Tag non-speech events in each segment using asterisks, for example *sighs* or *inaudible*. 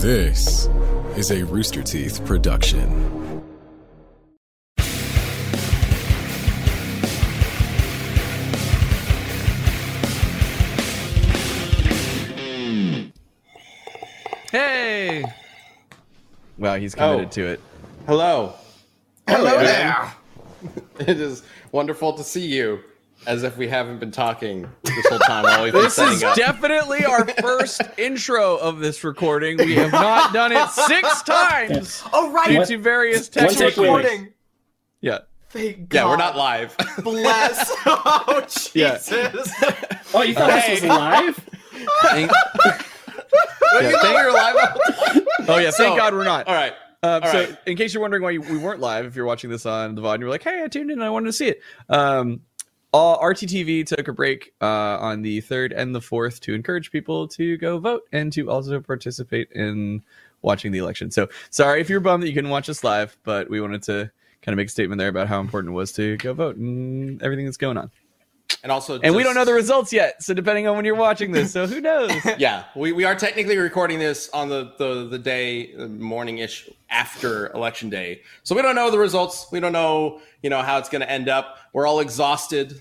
This is a Rooster Teeth production. Hey! Wow, he's committed Oh. to it. Hello. Hello there. *laughs* It is wonderful to see you. As if we haven't been talking this whole time while we've been This is up. definitely our *laughs* first intro of this recording. We have not done it six *laughs* times Oh right, due to various One technical. take away. issues. recording. Yeah. Thank God. yeah, we're not live. Bless. *laughs* Oh Yeah. Jesus. Oh, you thought this was live? Thank- yeah, thank you're live. oh yeah, thank So- God we're not. All right. Um, All so, right. in case you're wondering why we weren't live, if you're watching this on the VOD and you're like, "Hey, I tuned in, and I wanted to see it," um, all RTTV took a break uh, on the third and the fourth to encourage people to go vote and to also participate in watching the election. So, sorry if you're bummed that you couldn't watch us live, but we wanted to kind of make a statement there about how important it was to go vote and everything that's going on. And also, And we don't know the results yet, so depending on when you're watching this, so who knows? *laughs* Yeah, we, we are technically recording this on the the, the day morning ish after election day, so we don't know the results. We don't know you know how it's going to end up. We're all exhausted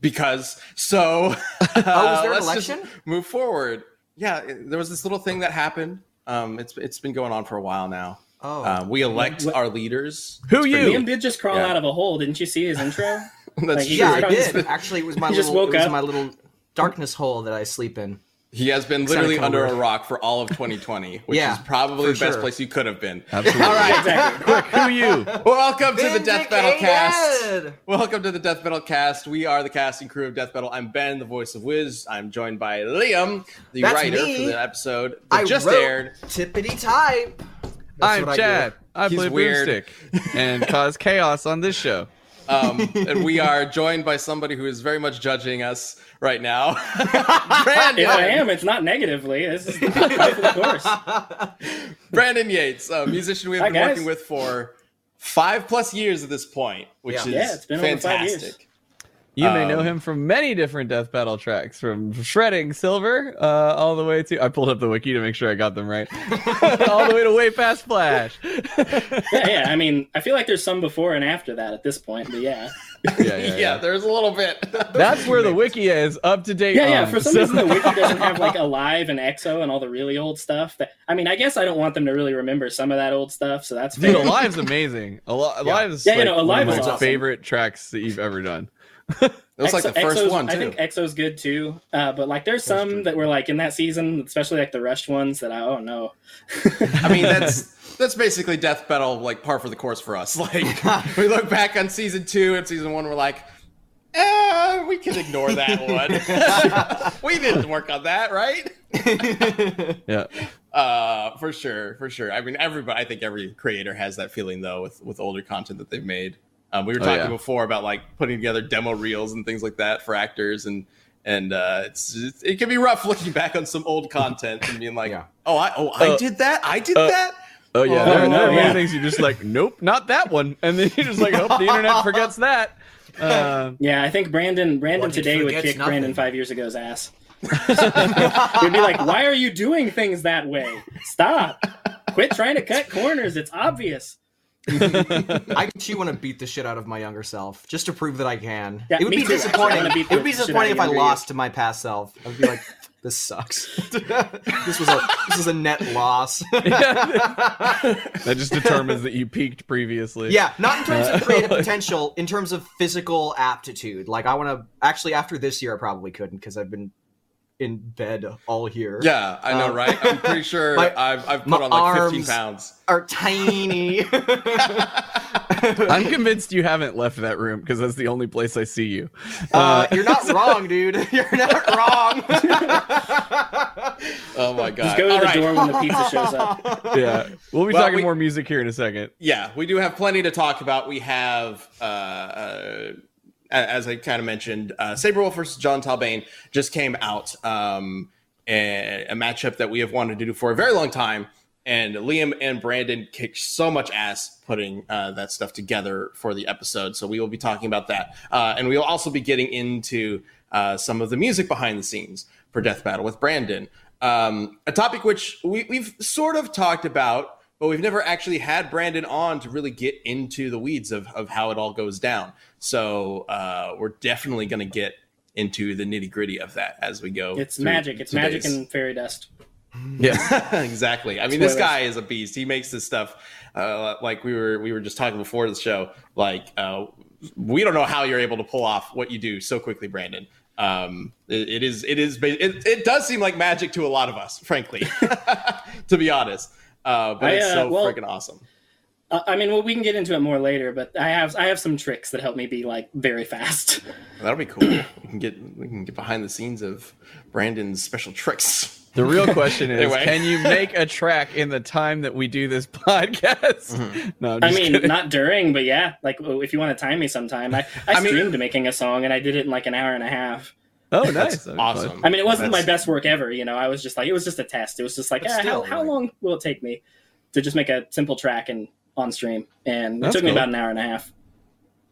because so. *laughs* Oh, *laughs* was there an let's just move forward. Yeah, it- there was this little thing that happened. Um, it's it's been going on for a while now. Oh. Um, we elect What- our leaders. Who It's you? pretty- Liam did just crawl Yeah. out of a hole. Didn't you see his intro? *laughs* That's Like, true. yeah, I did. Actually, it was my He just woke it was up. my little darkness hole that I sleep in. He has been literally under a rock for all of 2020, *laughs* which Yeah, is probably the best sure. place you could have been. Absolutely. All right. exactly. *laughs* Who you? Welcome to the Death Battle Cast. Welcome to the Death Battle Cast. We are the casting crew of Death Battle. I'm Ben, the voice of Wiz. I'm joined by Liam, the That's writer me. for the episode that I just wrote aired. Tippity type. I'm what I Chad. I, play weird. Boomstick and *laughs* cause chaos on this show. Um, and we are joined by somebody who is very much judging us right now. *laughs* Brandon, If I am, it's not negatively. This is the course. *laughs* Brandon Yates, a musician we have Hi, been guys. working with for five plus years at this point, which Yeah. is Yeah, it's been over five years. fantastic. You may know Um, him from many different death battle tracks, from shredding silver uh, all the way to. I pulled up the wiki to make sure I got them right. *laughs* all the way to way past Flash. yeah, *laughs* Yeah, yeah. I mean, I feel like there's some before and after that at this point, but yeah. *laughs* yeah, Yeah, yeah. there's a little bit. That's where the wiki is up to date. Yeah, yeah. For some So- reason, the wiki doesn't have like Alive and Exo and all the really old stuff. That I mean, I guess I don't want them to really remember some of that old stuff, so that's Dude. Alive's amazing. Ali- Alive's Yeah, you like know, one Alive of my awesome. favorite tracks that you've ever done. *laughs* It was like the first Exo's- one too. I think Exo's good too, uh, but like there's some that were like in that season, especially like the rushed ones that I don't know. *laughs* I mean, that's that's basically death battle, like par for the course for us. *laughs* Like we look back on season two and season one, we're like, eh, we can ignore that one. we didn't work on that, right? Yeah. Uh, for sure, for sure. I mean, everybody. I think every creator has that feeling though with with older content that they've made. Um, we were Oh, talking yeah. before about like putting together demo reels and things like that for actors and. And uh, it's, it's it can be rough looking back on some old content and being like, Yeah. oh, I oh I Uh, did that, I did uh, that. Oh yeah, Oh, there, no, there are many yeah. things you're just like, nope, not that one, and then you're just like, hope the internet *laughs* forgets that. Um, Yeah, I think Brandon Brandon today would kick nothing. Brandon five years ago's ass. *laughs* He'd be like, "Why are you doing things that way? Stop! Quit trying to cut corners. It's obvious." I actually want to beat the shit out of my younger self just to prove that I can. Yeah, it would be too, actually. I disappointing. It would be disappointing if I of you. lost to my past self. I'd be like, this sucks. *laughs* this was a this was a net loss. *laughs* that just determines that you peaked previously. yeah, not in terms of creative *laughs* potential, in terms of physical aptitude. Like I want to actually after this year, I probably couldn't because I've been in bed all year. Yeah, I know, Um, right? I'm pretty sure *laughs* my- I've, I've my put on like 15 arms- pounds. are tiny. *laughs* I'm convinced you haven't left that room because that's the only place I see you. Uh, *laughs* you're not wrong, dude. You're not wrong. Oh my god! Just go to All the right. door when the pizza shows up. yeah, we'll be Well, talking we- more music here in a second. Yeah, we do have plenty to talk about. We have, uh, uh, a- as I kind of mentioned, uh, Sabrewulf versus Jon Talbain just came out. Um, a, a matchup that we have wanted to do for a very long time. And Liam and Brandon kicked so much ass putting uh, that stuff together for the episode. So we will be talking about that. Uh, and we will also be getting into uh, some of the music behind the scenes for Death Battle with Brandon. um, a topic which we, we've sort of talked about, but we've never actually had Brandon on to really get into the weeds of, of how it all goes down. So uh, we're definitely going to get into the nitty gritty of that as we go. It's magic. It's magic and fairy dust. Yeah. *laughs* exactly. I mean, this guy is a beast. He makes this stuff uh, like we were we were just talking before the show. Like uh, we don't know how you're able to pull off what you do so quickly, Brandon. Um, it, it is it is it, it does seem like magic to a lot of us, frankly, *laughs* to be honest. Uh, but I, it's uh, so well- freaking awesome. Uh, I mean, well, we can get into it more later, but I have I have some tricks that help me be like very fast. That'll be cool. we can get we can get behind the scenes of Brandon's special tricks. The real question is, Anyway. can you make a track in the time that we do this podcast? Mm-hmm. No, I'm I mean, kidding. not during, but yeah, like oh, if you want to time me sometime, I, I I mean- streamed making a song and I did it in like an hour and a half. Oh, nice. That's fun. awesome. I mean, it wasn't That's- my best work ever. You know, I was just like, it was just a test. It was just like, But still, how, how like- long will it take me to just make a simple track and on stream? And it That's took me about an hour and a half.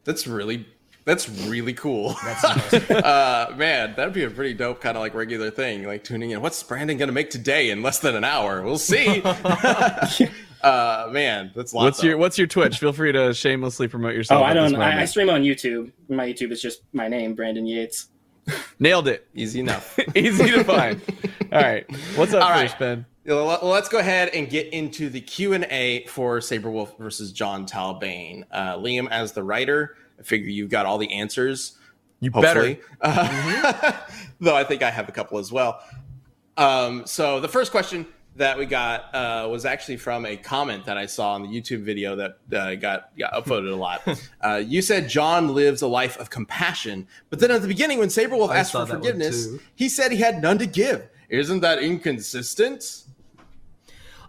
That's really that's really cool. *laughs* That's *laughs* uh, man, that'd be a pretty dope kind of like regular thing, like tuning in. What's Brandon gonna make today in less than an hour? We'll see. *laughs* uh, man, that's lots. What's your What's your Twitch? Feel free to shamelessly promote yourself. Oh, I don't. I, I stream on YouTube. My YouTube is just my name, Brandon Yates. Nailed it. easy enough? Easy to find. All right. What's up All right. first, Ben? Yeah, well, well, let's go ahead and get into the Q and A for Sabrewulf versus Jon Talbain. Uh, Liam, as the writer, I figure you've got all the answers. You hopefully. better. Uh, *laughs* though I think I have a couple as well. Um, so the first question that we got uh, was actually from a comment that I saw on the YouTube video that uh, got, got upvoted a lot. *laughs* uh, you said Jon lives a life of compassion, but then at the beginning, when Sabrewulf I asked for forgiveness, he said he had none to give. Isn't that inconsistent?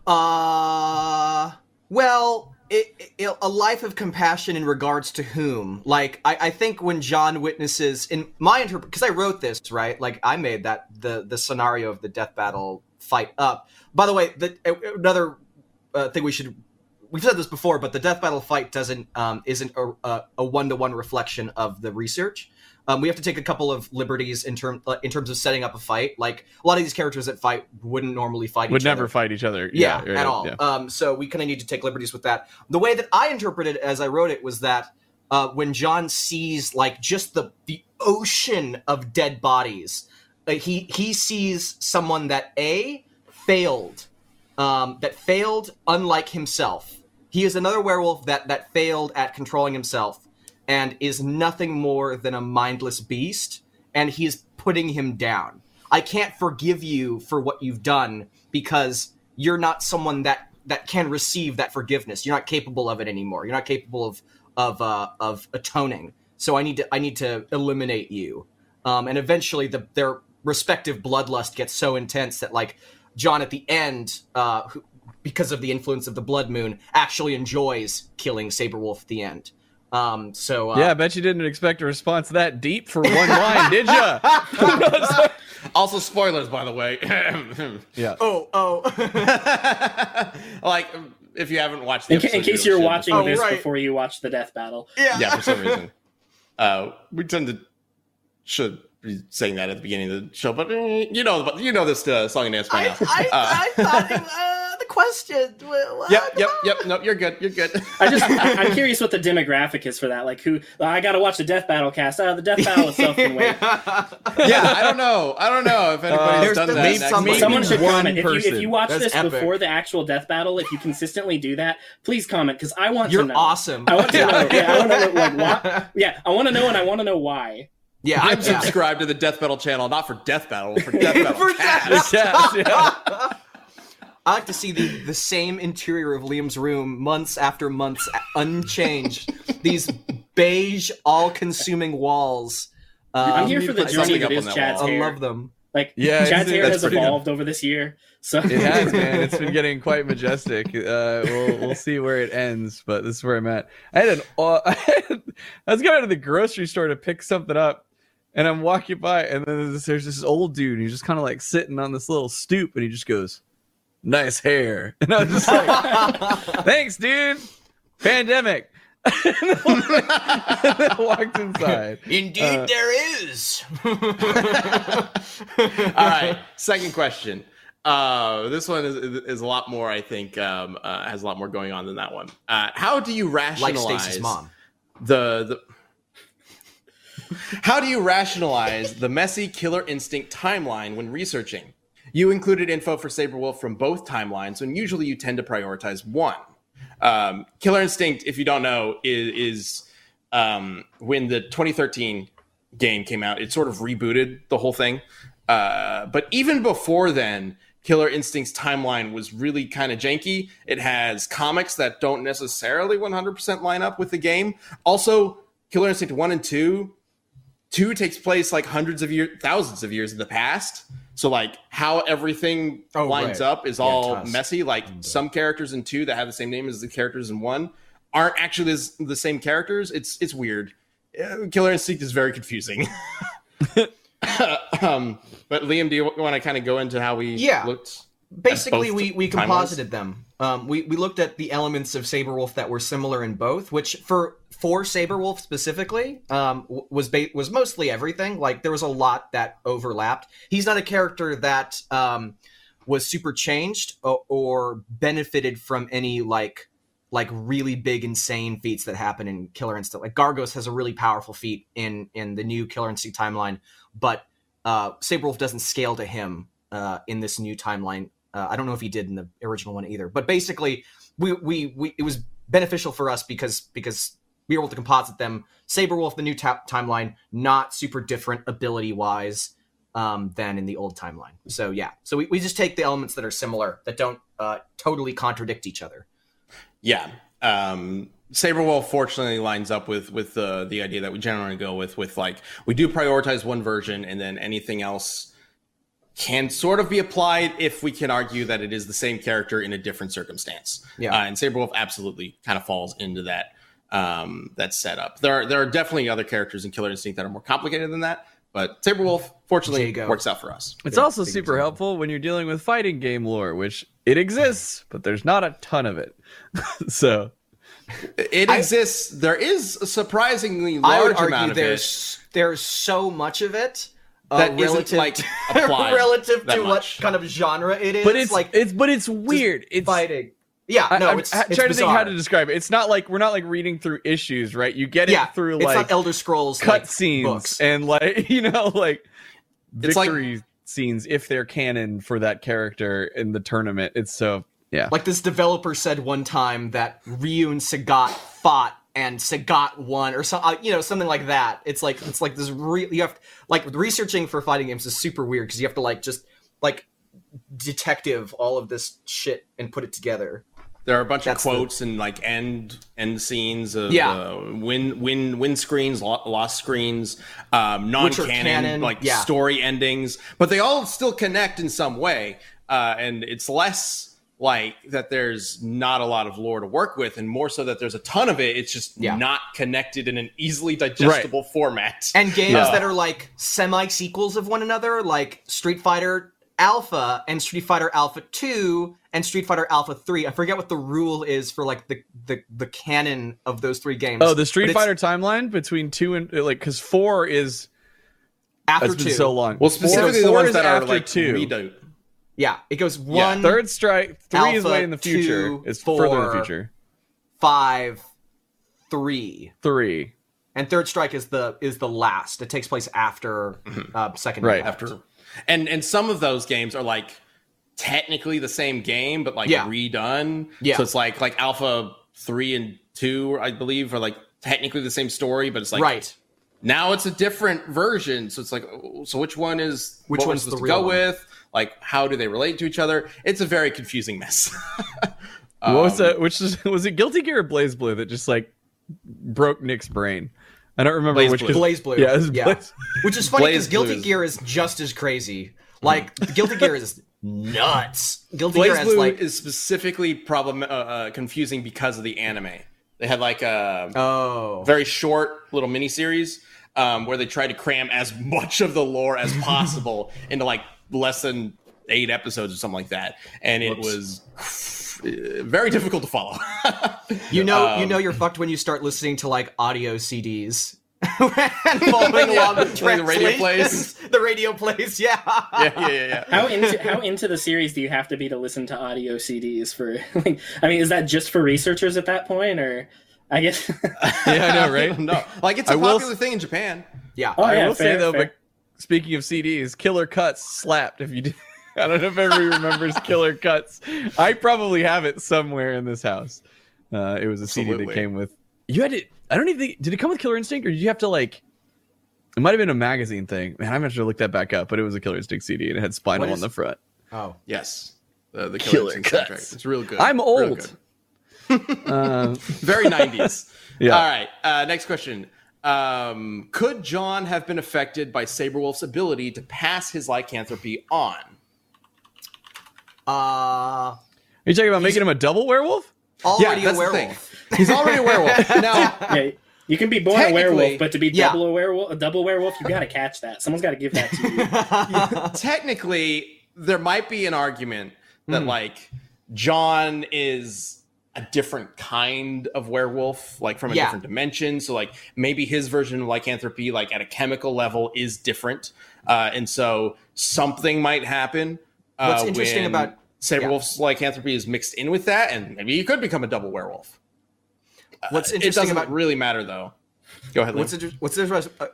Uh, well, it, it, a life of compassion in regards to whom? Like, I, I think when Jon witnesses in my interpret, because I wrote this right, like I made that the the scenario of the death battle fight up. By the way, the another uh, thing we should. We've said this before, but the death battle fight doesn't um, isn't a- a one to one reflection of the research. Um, we have to take a couple of liberties in term uh, in terms of setting up a fight. Like a lot of these characters that fight wouldn't normally fight. Would never other. fight each other. Yeah, right, at all. yeah. Um, so we kind of need to take liberties with that. The way that I interpreted it as I wrote it was that uh, when Jon sees like just the the ocean of dead bodies, uh, he he sees someone that a failed, um, that failed unlike himself. He is another werewolf that that failed at controlling himself and is nothing more than a mindless beast, and he's putting him down. I can't forgive you for what you've done because you're not someone that that can receive that forgiveness. You're not capable of it anymore. You're not capable of of uh, of atoning. So I need to I need to eliminate you. Um, and eventually, the their respective bloodlust gets so intense that like Jon at the end, uh, who, because of the influence of the blood moon, actually enjoys killing Sabrewulf at the end. Um, so uh, yeah, I bet you didn't expect a response that deep for one *laughs* line, did ya? *laughs* Also, spoilers, by the way. *laughs* yeah. Oh, oh. like, if you haven't watched the In, ca- in case you you're watching Oh, this right. before you watch the death battle, yeah. yeah, for some reason, uh, we tend to should be saying that at the beginning of the show, but eh, you know, you know this uh, song and dance by I, now. I, Uh, I thought uh, the question. What? Yep, yep, yep. Nope, you're good. You're good. I just I, I'm *laughs* curious what the demographic is for that. Like, who I got to watch the death battle cast? Uh, the death battle itself can wait. *laughs* yeah, I don't know. I don't know if anybody's There's done that. maybe next somebody- week. Someone should comment if you if you watch That's this epic. before the actual death battle. If you consistently do that, please comment because I want You're to know. awesome. I want to know. Yeah, I want to know. Like, *laughs* why? Yeah, I want to know, and I want to know why. Yeah, I'm yeah. subscribed to the Death Battle channel, not for Death Battle, for Death Battle. For cast. Yes, yeah. I like to see the the same interior of Liam's room months after months unchanged. *laughs* These beige, all-consuming walls. Um, I'm here for the put journey something that up is on that Chad's wall. I love them. Like, Yeah, Chad's hair has pretty good. evolved over this year. So It has, man. It's been *laughs* getting quite majestic. Uh, we'll we'll see where it ends, but this is where I'm at. I had an uh, *laughs* I, had, I was going to the grocery store to pick something up, and I'm walking by, and then there's, there's this old dude. He's just kind of like sitting on this little stoop, and he just goes, "Nice hair," and I was just like, "Thanks, dude." Pandemic. and *laughs* then walked inside. Indeed, Uh, there is. *laughs* All right. Second question. Uh, this one is, is a lot more. I think um, uh, has a lot more going on than that one. Uh, how do you Like rationalize Stacy's mom. the the? *laughs* How do you rationalize the messy Killer Instinct timeline when researching? You included info for Sabrewulf from both timelines, when usually you tend to prioritize one. Um, Killer Instinct, if you don't know, is, is um, when the 2013 game came out. It sort of rebooted the whole thing. Uh, but even before then, Killer Instinct's timeline was really kind of janky. It has comics that don't necessarily 100% line up with the game. Also, Killer Instinct 1 and 2, 2 takes place like hundreds of years, thousands of years in the past. So, like, how everything Oh, lines right. up is Yeah, all it does. messy. Like, some characters in 2 that have the same name as the characters in 1 aren't actually this, the same characters. It's it's weird. Uh, Killer Instinct is very confusing. *laughs* um, but Liam, do you want to kind of go into how we Yeah. looked? basically we we timelines? composited them um we we looked at the elements of sabrewulf that were similar in both which for for sabrewulf specifically um was ba- was mostly everything. Like there was a lot that overlapped. He's not a character that um was super changed or, or benefited from any like like really big insane feats that happen in killer instinct. Like gargos has a really powerful feat in in the new killer instinct timeline but uh sabrewulf doesn't scale to him uh in this new timeline. Uh, I don't know if he did in the original one either, but basically, we, we we it was beneficial for us because because we were able to composite them. Sabrewulf, the new ta- timeline, not super different ability wise um, than in the old timeline. So yeah, so we, we just take the elements that are similar that don't uh, totally contradict each other. Yeah. Um, Sabrewulf fortunately lines up with with the the idea that we generally go with with like we do prioritize one version and then anything else can sort of be applied if we can argue that it is the same character in a different circumstance. Yeah. Uh, and Sabrewulf absolutely kind of falls into that um, that setup. There are there are definitely other characters in Killer Instinct that are more complicated than that, but Sabrewulf fortunately Jago. works out for us. It's Big- also super example. helpful when you're dealing with fighting game lore, which it exists, but there's not a ton of it. *laughs* so It I- exists. There is a surprisingly large amount argue of it. there's there's so much of it. Uh, That isn't, relative like, *laughs* to, relative to much. what kind of genre it is. but it's like it's but it's weird. It's fighting. Yeah, I, no, ha- it's trying to think how to describe it. It's not like we're not like reading through issues, right? You get yeah, it through it's like Elder Scrolls cut like, scenes books. and like *laughs* you know like It's like- victory scenes if they're canon for that character in the tournament. It's so yeah. Like this developer said one time that Ryu and Sagat fought and Sagat won, or some, uh, you know, something like that. It's like it's like this. Re- you have to, like researching for fighting games is super weird because you have to like just like detective all of this shit and put it together. There are a bunch That's of the- quotes and like end end scenes of Yeah. uh, win win win screens, lost screens, um, non canon like yeah. story endings, but they all still connect in some way. Uh, and it's less like that. There's not a lot of lore to work with, and more so that there's a ton of it. It's just Yeah. not connected in an easily digestible format. And games that are like semi sequels of one another, like Street Fighter Alpha and Street Fighter Alpha 2 and Street Fighter Alpha 3. I forget what the rule is for like the the, the canon of those three games. Oh, the Street Fighter timeline between two and like because four is after has been two. so long. well, Four- specifically the four ones is that are after like two. redo. Yeah, it goes one, Third strike, three is way in the future. two, It's further in the four. future. five, three, Three. and third strike is the is the last. It takes place after uh, second. Right. Impact. after and and some of those games are like technically the same game but like Yeah. redone Yeah. so it's like like alpha 3 and 2 i believe are like technically the same story but it's like right. now it's a different version so it's like oh, so which one is Which what we're one's the supposed to go one? with like how do they relate to each other it's a very confusing mess *laughs* what was Um, that? Which is, *laughs* was it Guilty Gear or BlazBlue that just like broke Nick's brain? I don't remember Blaze which. Blue. 'cause- BlazBlue. Yeah, it was Yeah. Blaze- Which is funny because Guilty Blue is- Gear is just as crazy. Like Guilty Gear is nuts. Guilty Blaze Gear has Blue like is specifically problem uh, uh, confusing because of the anime they had like a oh very short little mini series um, where they tried to cram as much of the lore as *laughs* possible into like less than eight episodes or something like that, and it was very difficult to follow. *laughs* you know you um, know you're fucked when you start listening to like audio CDs *laughs* and following *laughs* along with like the radio plays. the radio plays, yeah. yeah, yeah, yeah, yeah. How into how into the series do you have to be to listen to audio CDs for? Like, I mean, is that just for researchers at that point, or I guess? Yeah, I know, right? no, like it's a I popular s- thing in Japan. Yeah. Oh, I yeah, will say though, fair. but speaking of CDs, Killer Cuts slapped. If you did, I don't know if everybody remembers *laughs* Killer Cuts. I probably have it somewhere in this house. Uh, it was a CD Absolutely. that came with. You had it. I don't even think. Did it come with Killer Instinct, or did you have to like? It might have been a magazine thing. Man, I'm gonna have to look that back up. But it was a Killer Instinct CD, and it had Spinal What on the front. Oh. Yes, the, the Killer Killer Instinct Cuts. soundtrack. It's real good. I'm old. good. Uh, *laughs* Very 90s. *laughs* Yeah. All right. Uh, next question. Um, could John have been affected by Sabrewulf's ability to pass his lycanthropy on? Uh, are you talking about making him a double werewolf? already a that's the thing. werewolf. *laughs* He's already a werewolf. Now, *laughs* yeah, you can be born a werewolf, but to be Yeah. double a werewolf, a double werewolf, you got to catch that. Someone's got to give that to you. *laughs* technically, there might be an argument that, like, Jon is a different kind of werewolf, like from a Yeah. different dimension. So, like, maybe his version of lycanthropy, like at a chemical level, is different. Uh, and so something might happen. Uh, What's interesting when about- Sabrewulf's lycanthropy is mixed in with that, and maybe he could become a double werewolf. What's It interesting doesn't about really matter, though. Go ahead. What's inter- what's interesting? Uh.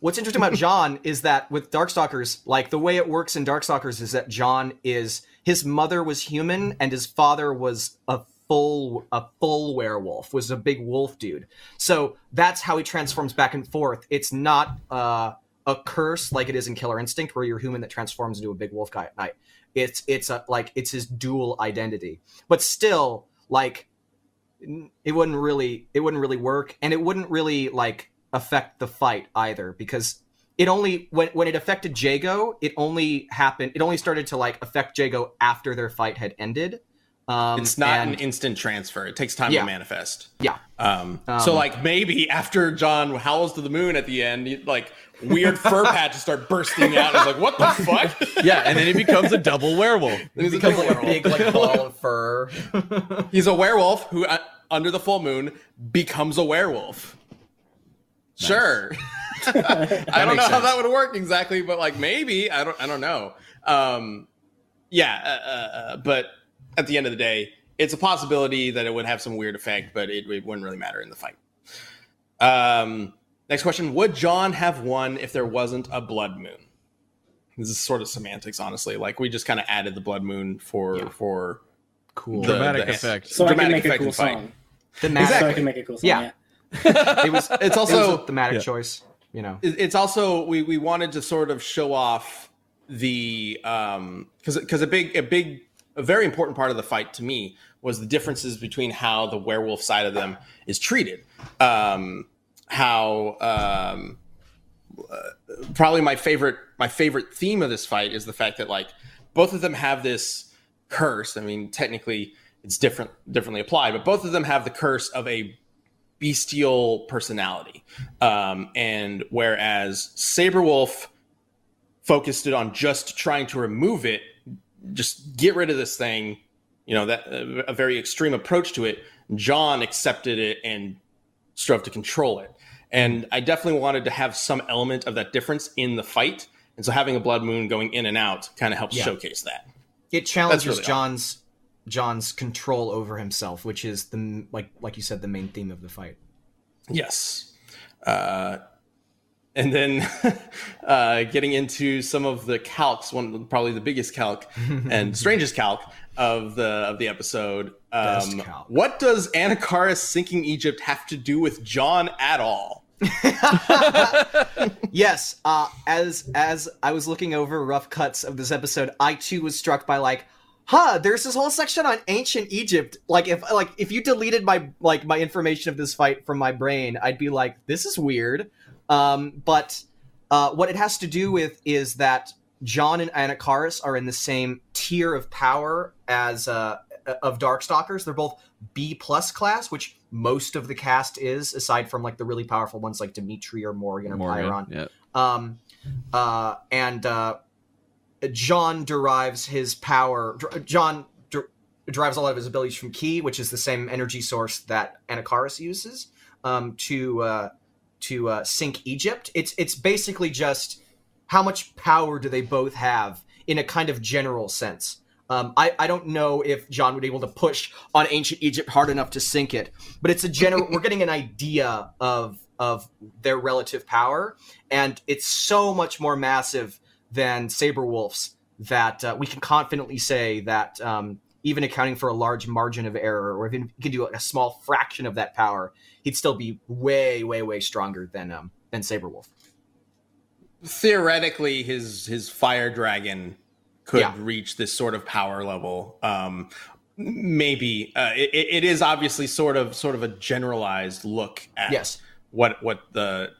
What's interesting about Jon *laughs* is that with Darkstalkers, like the way it works in Darkstalkers is that Jon is his mother was human and his father was a full a full werewolf, was a big wolf dude. So that's how he transforms back and forth. It's not uh, a curse like it is in Killer Instinct, where you're human that transforms into a big wolf guy at night. It's it's a like it's his dual identity, but still like it wouldn't really it wouldn't really work and it wouldn't really like affect the fight either because it only when when it affected Jago it only happened it only started to like affect Jago after their fight had ended um It's not and- an instant transfer. It takes time Yeah. to manifest. yeah Um, Um, so like maybe after Jon howls to the moon at the end, like weird fur *laughs* patches start bursting out. It's like what the fuck? *laughs* Yeah, and then he becomes a double werewolf. *laughs* He's a becomes like a big like ball of fur He's a werewolf who, uh, under the full moon, becomes a werewolf. Sure. I don't know makes how that would work exactly, but like maybe I don't. I don't know. Um, yeah, uh, uh, uh, but at the end of the day, it's a possibility that it would have some weird effect, but it, it wouldn't really matter in the fight. Um, next question: Would Jon have won if there wasn't a blood moon? This is sort of semantics, honestly. Like we just kind of added the blood moon for Yeah. for cool The- Dramatic the- effect. So I can Dramatic make a cool in fight. song. the So I can make a cool song. Yeah. Yeah. *laughs* it was It's it also was a thematic yeah. choice you know it's also we we wanted to sort of show off the um because because a big a big a very important part of the fight to me was the differences between how the werewolf side of them is treated um how um uh, probably my favorite my favorite theme of this fight is the fact that like both of them have this curse i mean technically it's different differently applied but both of them have the curse of a bestial personality. Um, and whereas Sabrewulf focused it on just trying to remove it, just get rid of this thing, you know, that uh, a very extreme approach to it. Jon accepted it and strove to control it. And I definitely wanted to have some element of that difference in the fight. And so having a blood moon going in and out kind of helps Yeah. showcase that. it challenges really all. Jon's Jon's control over himself, which is the like like you said the main theme of the fight. Yes. Uh, and then *laughs* uh, getting into some of the calcs, one probably the biggest calc *laughs* and strangest calc of the of the episode. Um, what does Anakaris sinking Egypt have to do with Jon at all? *laughs* yes, uh, as as I was looking over rough cuts of this episode, I too was struck by like, huh, there's this whole section on ancient Egypt. Like if like if you deleted my like my information of this fight from my brain, I'd be like, this is weird. Um, but uh, what it has to do with is that Jon and Anakaris are in the same tier of power as uh, of Darkstalkers. They're both B plus class, which most of the cast is, aside from like the really powerful ones like Demitri or Morgan or Morgan, Pyron. yeah. Um, uh, and uh, Jon derives his power. Jon der- derives a lot of his abilities from Ki, which is the same energy source that Anakaris uses. um, to uh, to uh, sink Egypt. It's it's basically just how much power do they both have in a kind of general sense. Um, I, I don't know if Jon would be able to push on ancient Egypt hard enough to sink it, but it's a general. we're getting an idea of of their relative power, and it's so much more massive than Sabrewulf's that uh, we can confidently say that um, even accounting for a large margin of error, or even you can do a small fraction of that power, he'd still be way, way, way stronger than um, than Sabrewulf. theoretically his his fire dragon could Yeah. reach this sort of power level um maybe uh, it, it is obviously sort of sort of a generalized look at Yes. what what the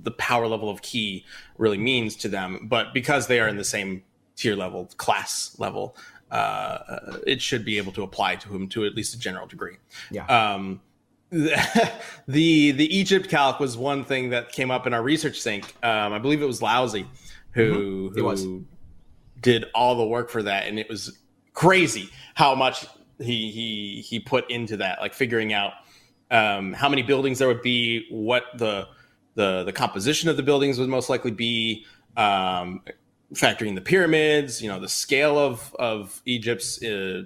the power level of Ki really means to them but because they are in the same tier level class level uh, it should be able to apply to him to at least a general degree Yeah. um, *laughs* the the Egypt calc was one thing that came up in our research sync. Um, I believe it was Lousy who Mm-hmm. It was. who did all the work for that, and it was crazy how much he he he put into that, like figuring out um, how many buildings there would be, what the the the composition of the buildings would most likely be, um, factoring the pyramids, you know, the scale of of Egypt's uh,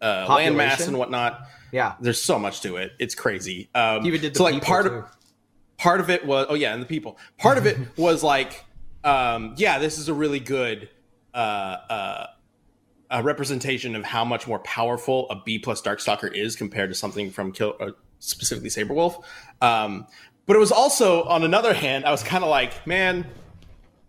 uh, land mass and whatnot yeah. there's so much to it. It's crazy. Um, even did the so like part too. of part of it was oh yeah, and the people. Part of it *laughs* was like um, yeah, this is a really good uh, uh, a representation of how much more powerful a B plus Darkstalker is compared to something from Kill uh, specifically Sabrewulf. Um, but it was also on another hand, I was kind of like, man,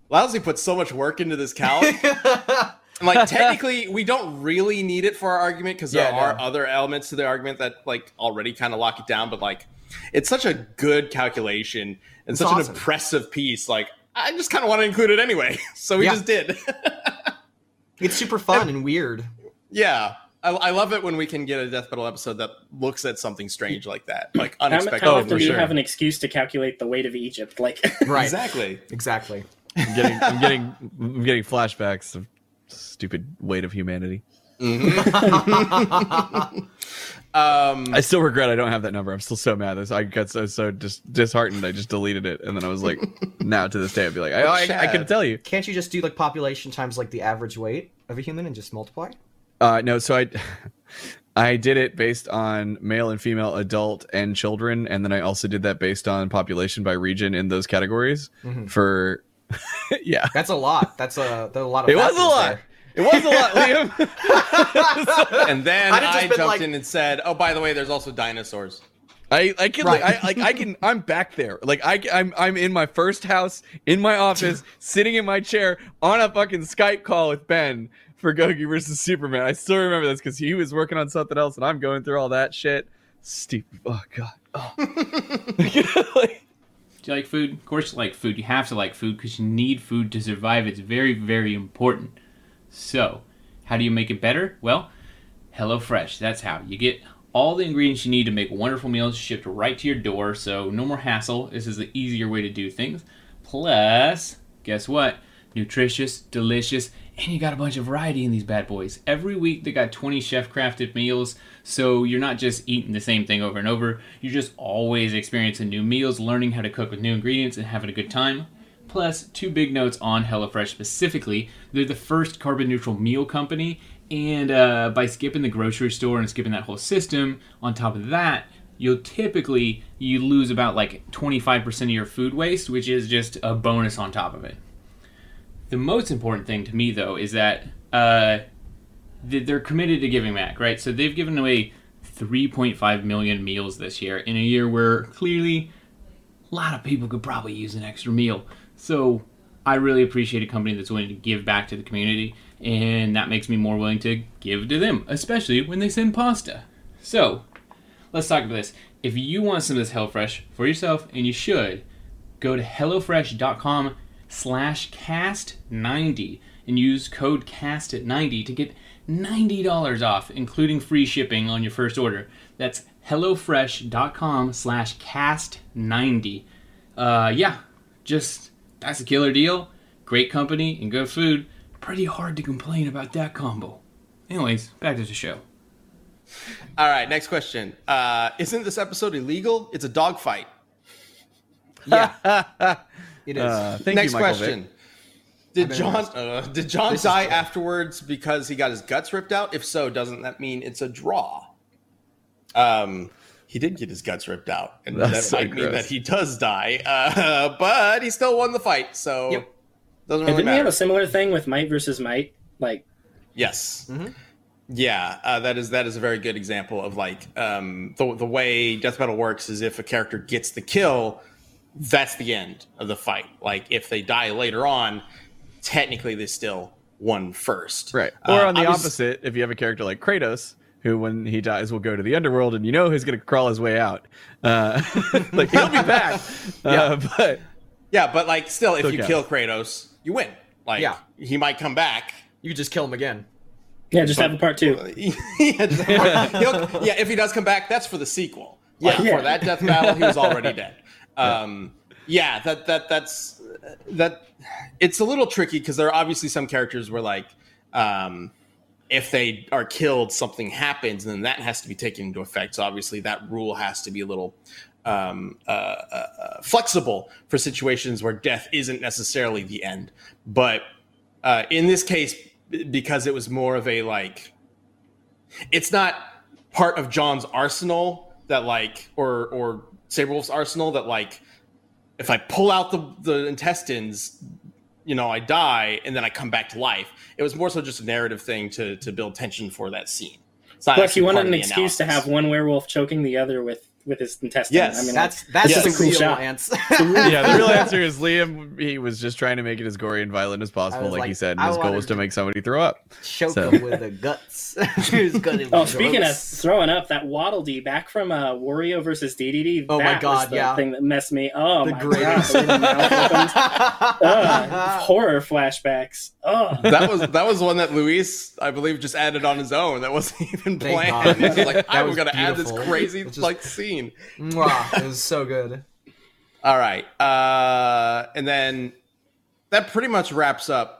Lousy put so much work into this calc. *laughs* like technically we don't really need it for our argument because there Yeah, are no. other elements to the argument that like already kind of lock it down but like it's such a good calculation and It's such awesome. an impressive piece like i just kind of want to include it anyway *laughs* so we Yeah. just did *laughs* It's super fun and weird. yeah I, I love it when we can get a death metal episode that looks at something strange like that like How, unexpected how Oh, often for do you sure. have an excuse to calculate the weight of Egypt? Like, Right. exactly Exactly. I'm getting, I'm getting, I'm getting flashbacks of stupid weight of humanity. *laughs* um I still regret I don't have that number. I'm still so mad. I got so so just disheartened. I just deleted it, and then I was like, *laughs* now to this day, I'd be like, I, I, I Chad. can tell you. Can't you just do like population times like the average weight of a human and just multiply? Uh, no, so I, *laughs* I did it based on male and female, adult and children, and then I also did that based on population by region in those categories. Mm-hmm. For, *laughs* yeah, That's a lot. That's a, that's a lot of it was a lot. there. It was a lot, Liam. *laughs* *laughs* and then I'd have just i been jumped like- in and said oh by the way there's also dinosaurs I, I can Right. like I like I can I'm back there like I I'm I'm in my first house in my office sitting in my chair on a fucking Skype call with Ben for Goku versus Superman. I still remember this because he was working on something else and I'm going through all that shit. Stupid. Oh god. Oh. Like, Do you like food? Of course, you like food. You have to like food because you need food to survive. It's very, very important. So, how do you make it better? Well, HelloFresh. That's how. You get all the ingredients you need to make wonderful meals shipped right to your door. So, no more hassle. This is the easier way to do things. Plus, guess what? Nutritious, delicious, and you got a bunch of variety in these bad boys. Every week they got 20 chef crafted meals, so you're not just eating the same thing over and over. You're just always experiencing new meals, learning how to cook with new ingredients, and having a good time. Plus, two big notes on HelloFresh specifically. They're the first carbon neutral meal company, and uh, by skipping the grocery store and skipping that whole system, on top of that, you'll typically you lose about like 25% of your food waste, which is just a bonus on top of it. The most important thing to me, though, is that uh, they're committed to giving back, right? So they've given away 3.5 million meals this year in a year where clearly a lot of people could probably use an extra meal. So I really appreciate a company that's willing to give back to the community, and that makes me more willing to give to them, especially when they send pasta. So let's talk about this. If you want some of this HelloFresh for yourself, and you should, go to hellofresh.com slash cast90 and use code cast at 90 to get $90 off including free shipping on your first order that's hellofresh.com slash cast90 uh, yeah just that's a killer deal great company and good food pretty hard to complain about that combo anyways back to the show All right, next question. Uh, isn't this episode illegal? It's a dogfight. Yeah, *laughs* it is. Uh, thank Next you, Michael question. Vick. Did Jon uh, did Jon This die afterwards because he got his guts ripped out? If so, doesn't that mean it's a draw? Um, he did get his guts ripped out, and That's that so might mean that he does die. Uh, *laughs* but he still won the fight, so Yep. doesn't And really didn't we have a similar thing with might versus might? Like, Yes. Mhm. Yeah, uh, that is that is a very good example of like um, the the way death battle works is if a character gets the kill, that's the end of the fight. Like if they die later on, technically they still won first. Right. Uh, Or on the obvious- opposite, if you have a character like Kratos, who when he dies will go to the underworld and you know he's going to crawl his way out. Uh, *laughs* like he'll be back. *laughs* Uh, but Yeah, but like still, if Still you counts. kill Kratos, you win. Like Yeah. he might come back. you could just kill him again. yeah, just have a part two. *laughs* yeah, just- he'll- yeah, if he does come back, that's for the sequel. Like, Yeah. for that death battle, he was already dead. Um, yeah, that that that's that. It's a little tricky because there are obviously some characters where like, um, if they are killed, something happens, and then that has to be taken into effect. So obviously, that rule has to be a little um, uh, uh, uh, flexible for situations where death isn't necessarily the end. But uh, in this case, because it was more of a like, it's not part of Jon's arsenal that like, or or Sabrewulf's arsenal that like, if I pull out the the intestines, you know, I die and then I come back to life. It was more so just a narrative thing to to build tension for that scene. Plus, you wanted an excuse to have one werewolf choking the other with with his intestines. Yes. I mean, That's that's Yes. the a cool shot. answer. *laughs* yeah, the real *laughs* answer is Liam. He was just trying to make it as gory and violent as possible, like, like, he said. And his goal was to to- make somebody throw up. Choke So- him with the guts. *laughs* He's gonna Oh, speaking of throwing up, that Waddle Dee back from uh, Wario versus DDD. Oh my that was God, the yeah. thing that messed me. Oh the my greatest. god, the way the mouth opens. Ugh, horror flashbacks. Oh, that was that was one that Luis, I believe, just added on his own. That wasn't even Thank planned. God. Was like, That I'm was gonna add this crazy just- like scene. Mwah, it was so good. *laughs* All right, uh, and then that pretty much wraps up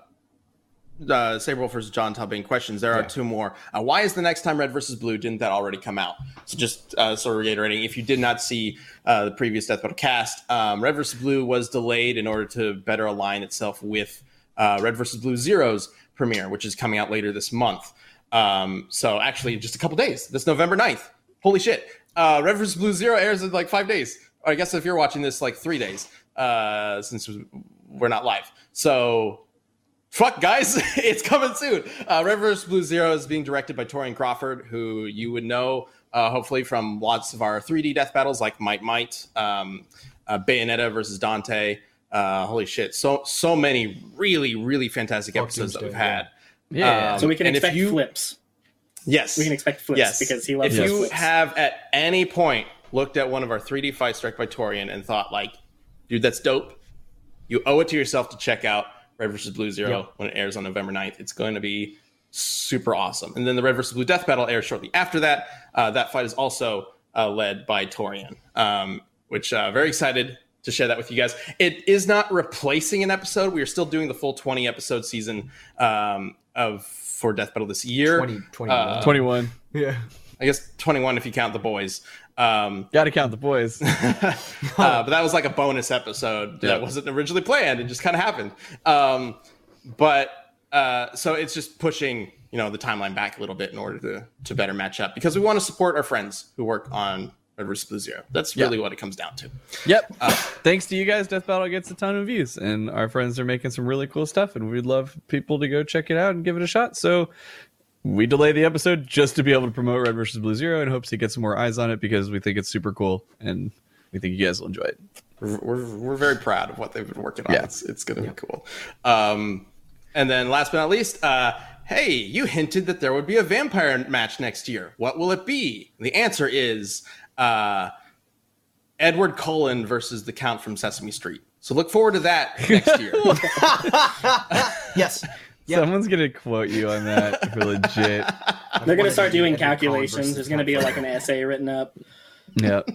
uh, Sabrewulf versus Jon Talbain questions. There are two more. Uh, why is the next time Red versus Blue? Didn't that already come out? So just uh, sort of reiterating, if you did not see uh, the previous Death Battle cast, um, Red versus Blue was delayed in order to better align itself with uh, Red versus Blue Zero's premiere, which is coming out later this month. Um, so actually, just a couple days. This November 9th. Holy shit! Uh, Red versus Blue Zero airs in like five days. Or I guess if you're watching this, like three days, uh, since we're not live. So fuck guys *laughs* it's coming soon uh red vs blue zero is being directed by torrian crawford who you would know uh hopefully from lots of our 3d death battles like might might um uh, bayonetta versus dante uh holy shit so so many really really fantastic Fuck episodes that we've had Yeah. Um, so we can expect you- flips. Yes We can expect flips yes because he loves it. if you flips. have at any point looked at one of our 3d fights directed by torrian and thought like dude that's dope you owe it to yourself to check out red versus blue zero Yep. when it airs on november 9th it's going to be super awesome and then the red versus blue death battle airs shortly after that uh, that fight is also uh, led by torrian um, which uh, very excited to share that with you guys it is not replacing an episode we are still doing the full 20 episode season um, of for death battle this year 20, 20 Uh, 21. Yeah. I guess 21 if you count the boys. Um, Got to count the boys. *laughs* uh, but that was like a bonus episode Yeah. that wasn't originally planned. It just kind of happened. Um, but uh, so it's just pushing, you know, the timeline back a little bit in order to to better match up because we want to support our friends who work on Blue Zero. That's really what it comes down to. Yep. Thanks to you guys, Death Battle gets a ton of views, and our friends are making some really cool stuff, and we'd love people to go check it out and give it a shot. So we delay the episode just to be able to promote Red versus Blue Zero in hopes to get some more eyes on it because we think it's super cool and we think you guys will enjoy it. We're, we're, very proud of what they've been working on. Yeah. It's, it's going to be cool. Um, and then last but not least, uh, hey, you hinted that there would be a vampire match next year. What will it be? The answer is uh, Edward Cullen versus the Count from Sesame Street. So look forward to that *laughs* next year. *laughs* Yes. Yep. Someone's gonna quote you on that for legit. *laughs* They're gonna start doing Edward calculations. There's going to be like an essay written up. Yep.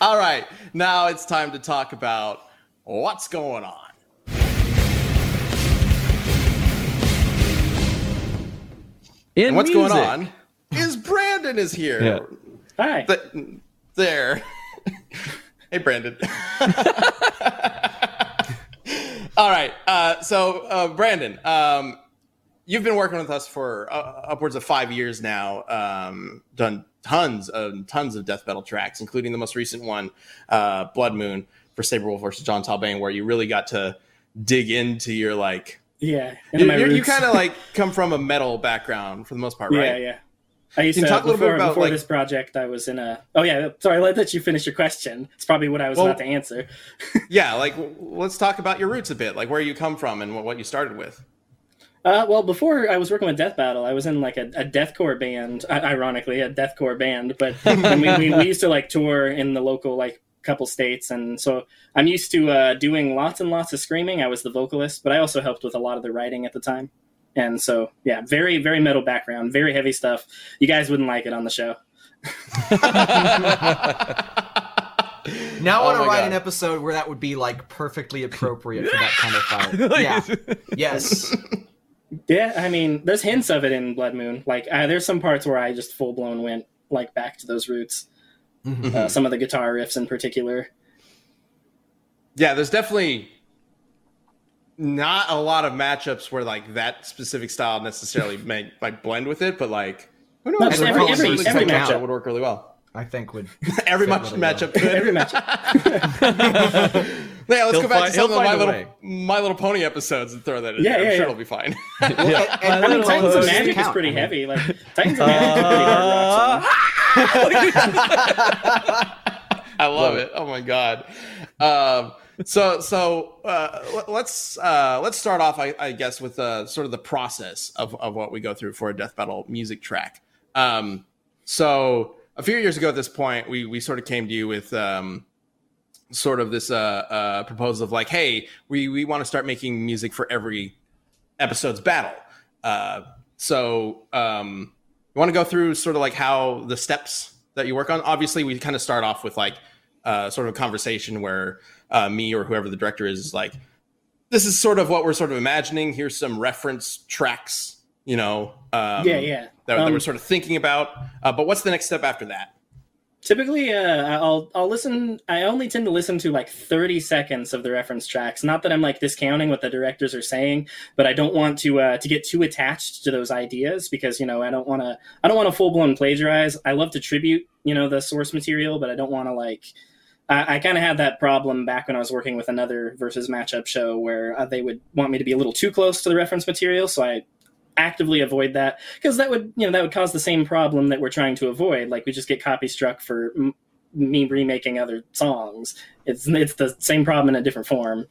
All right, now it's time to talk about what's going on. In And what's music. going on is Brandon is here. Yeah. Hi. Th- there. *laughs* Hey, Brandon. *laughs* All right. Uh, so, uh, Brandon, um, you've been working with us for uh, upwards of five years now. Um, done tons of tons of death metal tracks, including the most recent one, uh, Blood Moon for Sabrewulf versus Jon Talbain, where you really got to dig into your like. Yeah, You, you kind of like *laughs* come from a metal background for the most part, right? Yeah, yeah. I used to talk a little bit before, about, before like- this project. I was in a. Oh yeah, sorry. Let let you finish your question. It's probably what I was Well- about to answer. *laughs* Yeah, like let's talk about your roots a bit, like where you come from and what, what you started with. Uh, well, before I was working with Death Battle, I was in like a, a deathcore band. Ironically, a deathcore band, but *laughs* we, we, we used to like tour in the local like couple states, and so I'm used to uh, doing lots and lots of screaming. I was the vocalist, but I also helped with a lot of the writing at the time. And so, yeah, very very metal background, very heavy stuff. You guys wouldn't like it on the show. *laughs* Now I want Oh to write God. an episode where that would be like perfectly appropriate for that kind of *laughs* fight. Yeah. *laughs* Yes. Yeah, I mean, there's hints of it in Blood Moon. Like, uh, there's some parts where I just full blown went like back to those roots. Mm-hmm. Uh, some of the guitar riffs in particular. Yeah, there's definitely not a lot of matchups where like that specific style necessarily *laughs* may might blend with it, but like who knows? No, just every- every- every matchup. would work really well. I think would. *laughs* every Fit match really well. matchup could. Every match. *laughs* yeah, let's He'll go back find- to some of My Little way. My Little Pony episodes and throw that in Yeah, there. yeah, I'm sure yeah. it'll be fine. And- and- I mean, little Titans of close. Magic is pretty I mean, heavy. Like, Titans of Magic is pretty hard rock. I love it. Oh my god. Um, so so uh, let- let's uh, let's start off, I, I guess, with uh, sort of the process of, of what we go through for a death metal music track. Um, so a few years ago, at this point, we we sort of came to you with um, sort of this uh, uh, proposal of like, hey, we we want to start making music for every episode's battle. Uh, so um, you want to go through sort of like how the steps that you work on. Obviously, we kind of start off with like uh, sort of a conversation where uh, me or whoever the director is is like, this is sort of what we're sort of imagining. Here's some reference tracks, you know. Um, Yeah, yeah. That, that Um, we're sort of thinking about. Uh, but what's the next step after that? Typically, uh, I'll I'll listen. I only tend to listen to like thirty seconds of the reference tracks. Not that I'm like discounting what the directors are saying, but I don't want to uh, to get too attached to those ideas because you know I don't want to I don't want to full blown plagiarize. I love to tribute you know the source material, but I don't want to like. I, I kind of had that problem back when I was working with another versus matchup show where uh, they would want me to be a little too close to the reference material, so I actively avoid that because that would you know that would cause the same problem that we're trying to avoid like we just get copy struck for m- me remaking other songs. It's it's the same problem in a different form.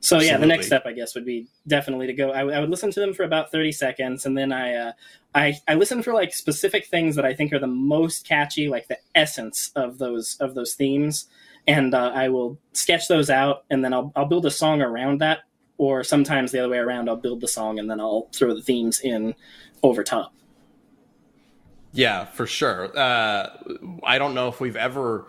So yeah the next step i guess would be definitely to go I, would- would listen to them for about 30 seconds and then i uh, i i listen for like specific things that i think are the most catchy like the essence of those of those themes and uh, i will sketch those out and then I'll, I'll build a song around that or sometimes the other way around i'll build the song and then i'll throw the themes in over top Yeah, for sure. Uh, I don't know if we've ever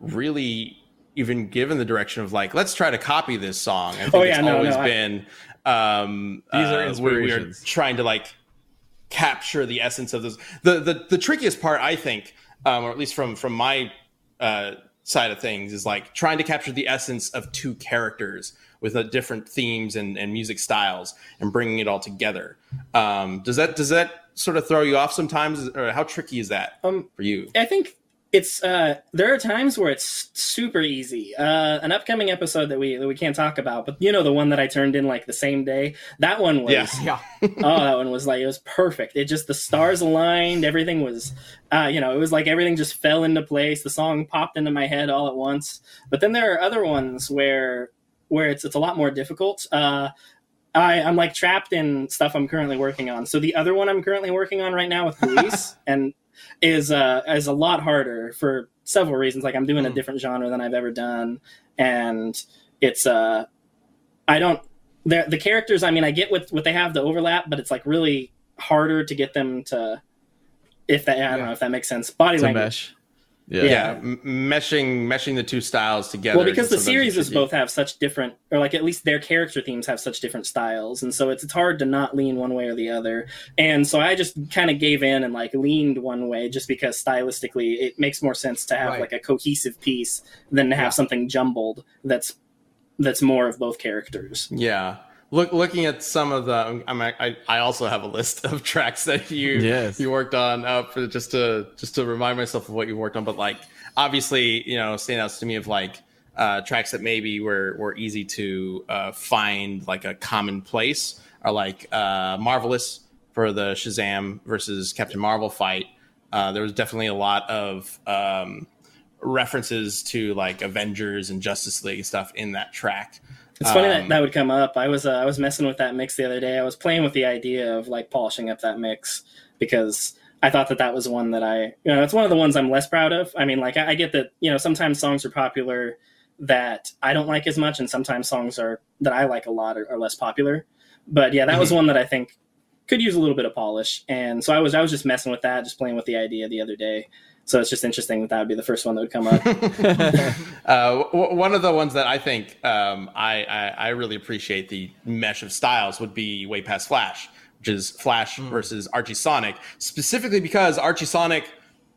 really even given the direction of like, let's try to copy this song. I think Oh, yeah, it's no, always no, I- been um, These are uh, we- we are trying to like capture the essence of this. The the, the trickiest part, I think, um, or at least from from my uh, side of things, is like trying to capture the essence of two characters with uh, different themes and, and music styles and bringing it all together. Um, does that does that sort of throw you off sometimes, or how tricky is that Um, for you? I think it's uh there are times where it's super easy. Uh an upcoming episode that we that we can't talk about, but you know the one that I turned in like the same day. That one was Yeah. Yeah. *laughs* oh that one was like it was perfect. It just the stars aligned, everything was uh you know, it was like everything just fell into place. The song popped into my head all at once. But then there are other ones where where it's it's a lot more difficult. Uh I, I'm like trapped in stuff I'm currently working on. So the other one I'm currently working on right now with *laughs* police and is uh is a lot harder for several reasons. Like I'm doing a Hmm. different genre than I've ever done, and it's uh I don't the the characters. I mean, I get what what they have the overlap, but it's like really harder to get them to if that I don't Yeah. know if that makes sense. Body to language. Mesh. Yeah. yeah, m- meshing meshing the two styles together. well because the sometimes series is is both have such different or like at least their character themes have such different styles and so it's, it's hard to not lean one way or the other and so i just kind of gave in and like leaned one way just because stylistically it makes more sense to have Right. like a cohesive piece than to have Yeah. something jumbled that's that's more of both characters Yeah. Look, looking at some of the, I'm, I, I also have a list *laughs* of tracks that you Yes. you worked on uh, for just to just to remind myself of what you worked on. But like, obviously, you know, standouts to me of like uh, tracks that maybe were were easy to uh, find like a common place are like uh, Marvelous for the Shazam versus Captain Marvel fight. Uh, there was definitely a lot of um, references to like Avengers and Justice League stuff in that track. It's funny Um, that that would come up. I was uh, I was messing with that mix the other day. I was playing with the idea of like polishing up that mix because I thought that that was one that I you know it's one of the ones I'm less proud of. I mean, like I, I get that you know sometimes songs are popular that I don't like as much, and sometimes songs are that I like a lot are, are less popular. But yeah, that was one that I think could use a little bit of polish. And so I was I was just messing with that, just playing with the idea the other day. So it's just interesting that that would be the first one that would come up. *laughs* Uh, w- one of the ones that I think um, I, I I really appreciate the mesh of styles would be Way Past Flash, which is Flash versus Archie Sonic, specifically because Archie Sonic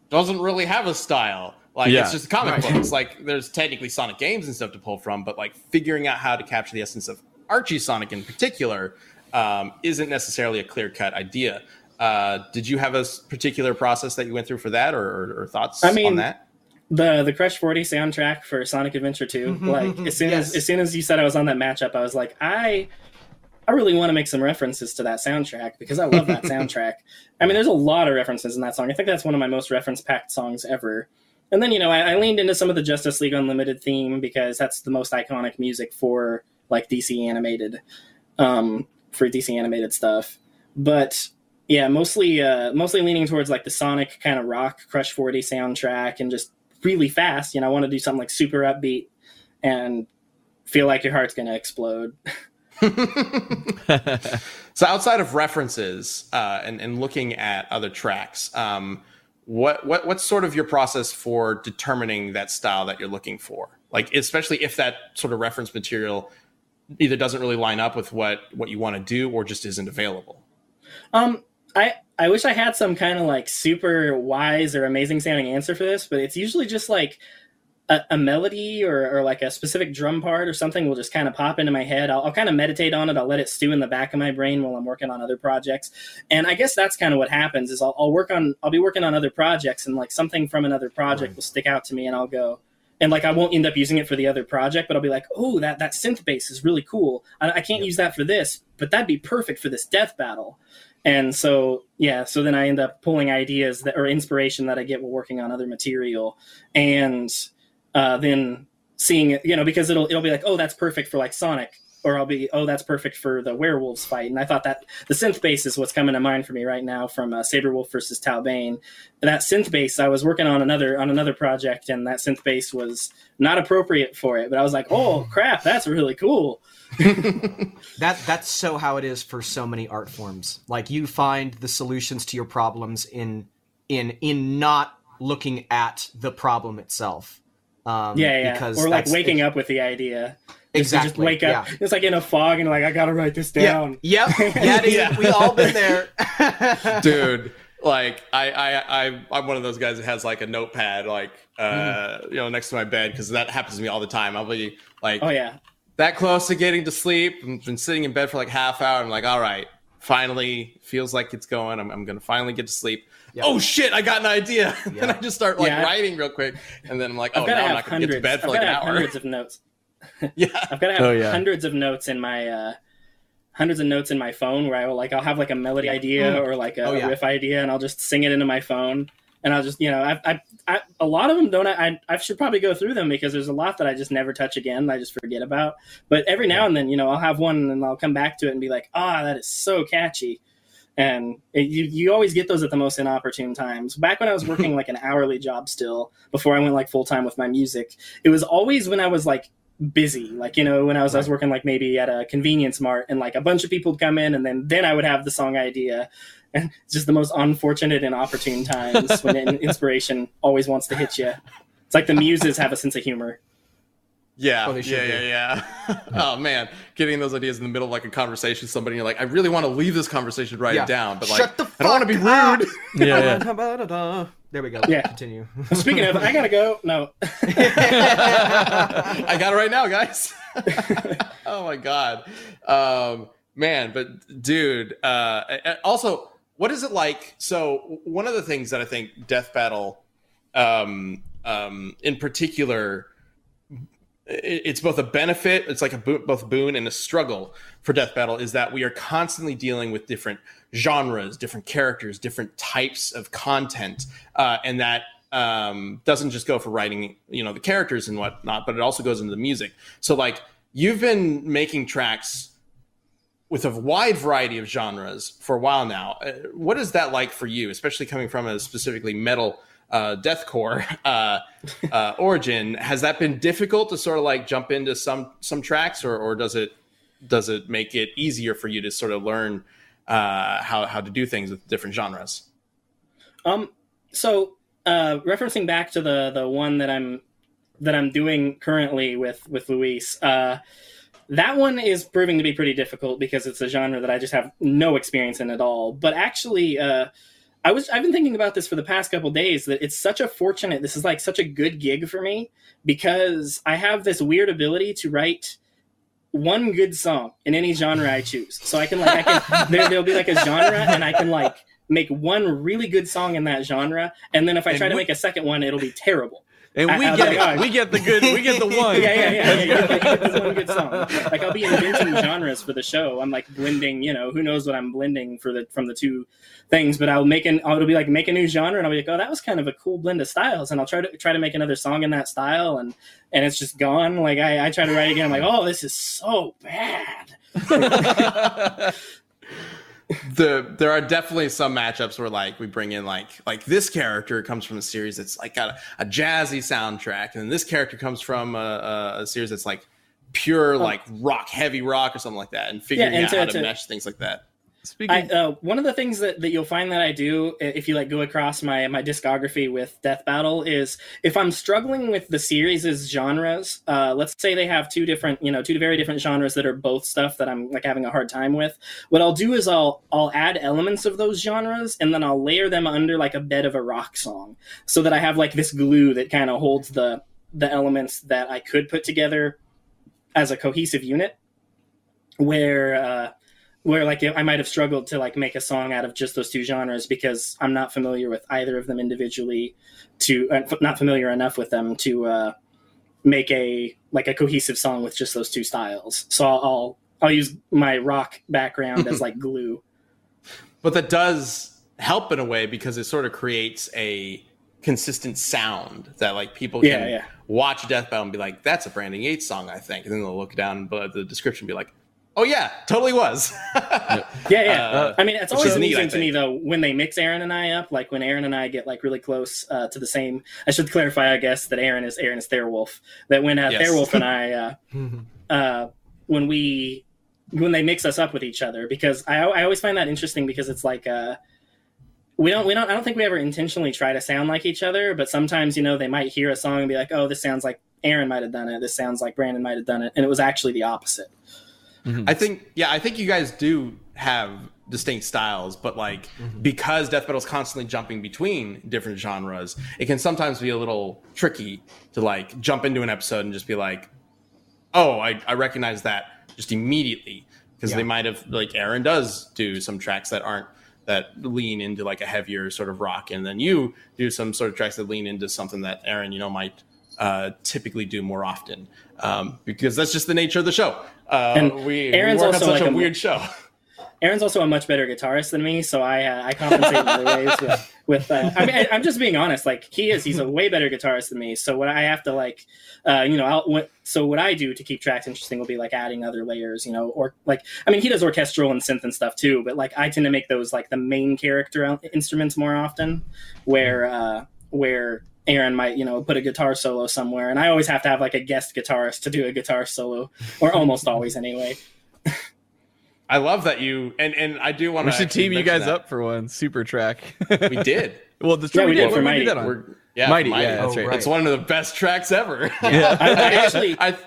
doesn't really have a style. Like Yeah. it's just a comic Right. book. It's like there's technically Sonic games and stuff to pull from, but like figuring out how to capture the essence of Archie Sonic in particular um, isn't necessarily a clear cut idea. Uh, did you have a particular process that you went through for that, or, or, or thoughts I mean, on that? the the Crush 40 soundtrack for Sonic Adventure 2. Like as soon Yes. as as soon as you said I was on that matchup, I was like, I I really want to make some references to that soundtrack because I love that *laughs* soundtrack. I mean, there's a lot of references in that song. I think that's one of my most reference packed songs ever. And then you know, I, I leaned into some of the Justice League Unlimited theme because that's the most iconic music for like DC animated, um, for DC animated stuff. But yeah, mostly uh, mostly leaning towards like the Sonic kind of rock Crush 40 soundtrack and just really fast. You know, I want to do something like super upbeat and feel like your heart's gonna explode. *laughs* So outside of references uh, and, and looking at other tracks, um, what what what's sort of your process for determining that style that you're looking for? Like especially if that sort of reference material either doesn't really line up with what what you want to do or just isn't available. Um, I I wish I had some kind of like super wise or amazing sounding answer for this, but it's usually just like a, a melody or, or like a specific drum part or something will just kind of pop into my head. I'll, I'll kind of meditate on it. I'll let it stew in the back of my brain while I'm working on other projects. And I guess that's kind of what happens is I'll, I'll work on I'll be working on other projects and like something from another project will stick out to me and I'll go. And like I won't end up using it for the other project, but I'll be like, oh, that that synth bass is really cool. I, I can't use that for this, but that'd be perfect for this death battle. And so, yeah, so then I end up pulling ideas that or inspiration that I get while working on other material, and uh, then seeing it, you know, because it'll it'll be like, oh, that's perfect for like Sonic, or I'll be, oh, that's perfect for the werewolves fight. And I thought that the synth bass is what's coming to mind for me right now from uh, Sabrewulf versus Talbain. That synth bass, I was working on another on another project, and that synth bass was not appropriate for it. But I was like, oh *laughs* crap, that's really cool. *laughs* That that's so how it is for so many art forms. Like you find the solutions to your problems in in in not looking at the problem itself. Um, Yeah, yeah. Because or like that's- waking up with the idea. Just to Exactly. Just wake up. Yeah. It's like in a fog and like I gotta write this Yeah. down. Yep. *laughs* Yeah. dude, Yeah. We all been there. *laughs* *laughs* dude like I, I i i'm one of those guys that has like a notepad like uh you know next to my bed because that happens to me all the time i'll be like Oh yeah. that close to getting to sleep i've been sitting in bed for like half hour i'm like all right finally feels like it's going i'm, I'm gonna finally get to sleep Yeah. oh shit i got an idea *laughs* and Yeah. i just start like Yeah. writing real quick and then i'm like oh I've now i'm have not gonna get to bed for I've like an gotta hour hundreds of notes. *laughs* yeah I've gotta have Oh, yeah. hundreds of notes in my uh hundreds of notes in my phone where I will like I'll have like a melody idea or like a, Oh, yeah. riff idea and I'll just sing it into my phone and I'll just you know I, I, I a lot of them don't I I should probably go through them because there's a lot that I just never touch again I just forget about. But every now and then you know I'll have one and I'll come back to it and be like ah that is so catchy. And it, you you always get those at the most inopportune times. Back when I was working *laughs* like an hourly job still, before I went like full time with my music, it was always when I was like busy, like you know when I was I was working like maybe at a convenience mart and like a bunch of people would come in and then then I would have the song idea. And it's *laughs* just the most unfortunate and opportune times when *laughs* inspiration always wants to hit you. It's like the muses have a sense of humor. Yeah, Oh, they should yeah, yeah, yeah. *laughs* oh man, getting those ideas in the middle of like a conversation with somebody, you're like, I really want to leave this conversation, write Yeah. it down, but like, I don't want to be rude. Yeah, yeah. There we go. Yeah. Continue. Speaking of, I gotta go. No, I got it right now, guys. oh my god, um, man! But dude, uh, also, what is it like? So one of the things that I think Death Battle, um, um, in particular, it- it's both a benefit, it's like a bo- both boon and a struggle for Death Battle is that we are constantly dealing with different genres, different characters, different types of content, uh, and that um, doesn't just go for writing, you know, the characters and whatnot, but it also goes into the music. So, like, you've been making tracks with a wide variety of genres for a while now. Uh, what is that like for you, especially coming from a specifically metal? Uh, deathcore uh, uh, *laughs* origin has that been difficult to sort of like jump into some some tracks or, or does it does it make it easier for you to sort of learn uh, how how to do things with different genres Um, so uh, referencing back to the the one that I'm that I'm doing currently with with Luis, uh, that one is proving to be pretty difficult because it's a genre that I just have no experience in at all. But actually, uh, I was I've been thinking about this for the past couple days that it's such a fortunate. This is like such a good gig for me because I have this weird ability to write one good song in any genre I choose. So I can like I can *laughs* there there'll be like a genre and I can like make one really good song in that genre and then if I try to make a second one it'll be terrible. And we I- I- get I- oh, we get the good we get the *laughs* one. Yeah, yeah, yeah. yeah, yeah. Like, this one good song. *laughs* Like I'll be inventing genres for the show. I'm like blending, you know, who knows what I'm blending for the from the two things, but I'll make an I'll be like make a new genre and I'll be like, oh, that was kind of a cool blend of styles, and I'll try to try to make another song in that style, and and it's just gone. Like I, I try to write again, I'm like, oh, this is so bad. *laughs* the there are definitely some matchups where like we bring in like like this character comes from a series that's like got a, a jazzy soundtrack and then this character comes from a, a, a series that's like pure oh. like rock heavy rock or something like that and figuring and out to- how to, to- mesh things like that Speaking I, uh, one of the things that, that you'll find that I do if you like go across my my discography with Death Battle is if I'm struggling with the series' genres, uh, let's say they have two different you know two very different genres that are both stuff that I'm like having a hard time with. What I'll do is I'll I'll add elements of those genres and then I'll layer them under like a bed of a rock song so that I have like this glue that kind of holds the the elements that I could put together as a cohesive unit. Where uh, where like I might have struggled to like make a song out of just those two genres because I'm not familiar with either of them individually to uh, not familiar enough with them to uh, make a like a cohesive song with just those two styles. So I'll I'll, I'll use my rock background as *laughs* like glue. but that does help in a way because it sort of creates a consistent sound that like people can yeah. watch Death Battle and be like, "That's a Brandon Yates song, I think," and then they'll look down but the description and be like, "Oh yeah, totally was." *laughs* Yeah, yeah. Uh, I mean, it's always is neat, amusing to me though when they mix Aaron and I up. Like when Aaron and I get like really close uh, to the same. I should clarify, I guess, that Aaron is Aaron is Therewolf. That when uh, Yes. Therewolf and I, uh, *laughs* uh, when we when they mix us up with each other, because I I always find that interesting because it's like. Uh, we don't we don't I don't think we ever intentionally try to sound like each other, but sometimes you know they might hear a song and be like, "Oh, this sounds like Aaron might have done it. This sounds like Brandon might have done it," and it was actually the opposite. Mm-hmm. I think, yeah, I think you guys do have distinct styles, but like mm-hmm. because death metal is constantly jumping between different genres, it can sometimes be a little tricky to like jump into an episode and just be like, "Oh, I, I recognize that just immediately," because Yeah. they might have like Aaron does do some tracks that aren't that lean into like a heavier sort of rock, and then you do some sort of tracks that lean into something that Aaron, you know, might uh, typically do more often um, because that's just the nature of the show. Uh, And we, Aaron's we also on such like a a- weird show. *laughs* Aaron's also a much better guitarist than me, so I uh, I compensate in other ways with with. Uh, I mean, I, I'm just being honest. Like he is, he's a way better guitarist than me. So what I have to like, uh, you know, I'll, what, so what I do to keep tracks interesting will be like adding other layers, you know, or like I mean, he does orchestral and synth and stuff too, but like I tend to make those like the main character instruments more often, where uh, where Aaron might, you know, put a guitar solo somewhere, and I always have to have like a guest guitarist to do a guitar solo, or almost always anyway. I love that you and and I do want to. We should team you guys up for one super track. *laughs* We did. well, the Yeah, we we did did. for What did we do Mighty. that on? We're yeah, Mighty, Mighty. yeah, that's Oh, right. right. It's one of the best tracks ever. Yeah. *laughs* I, I actually I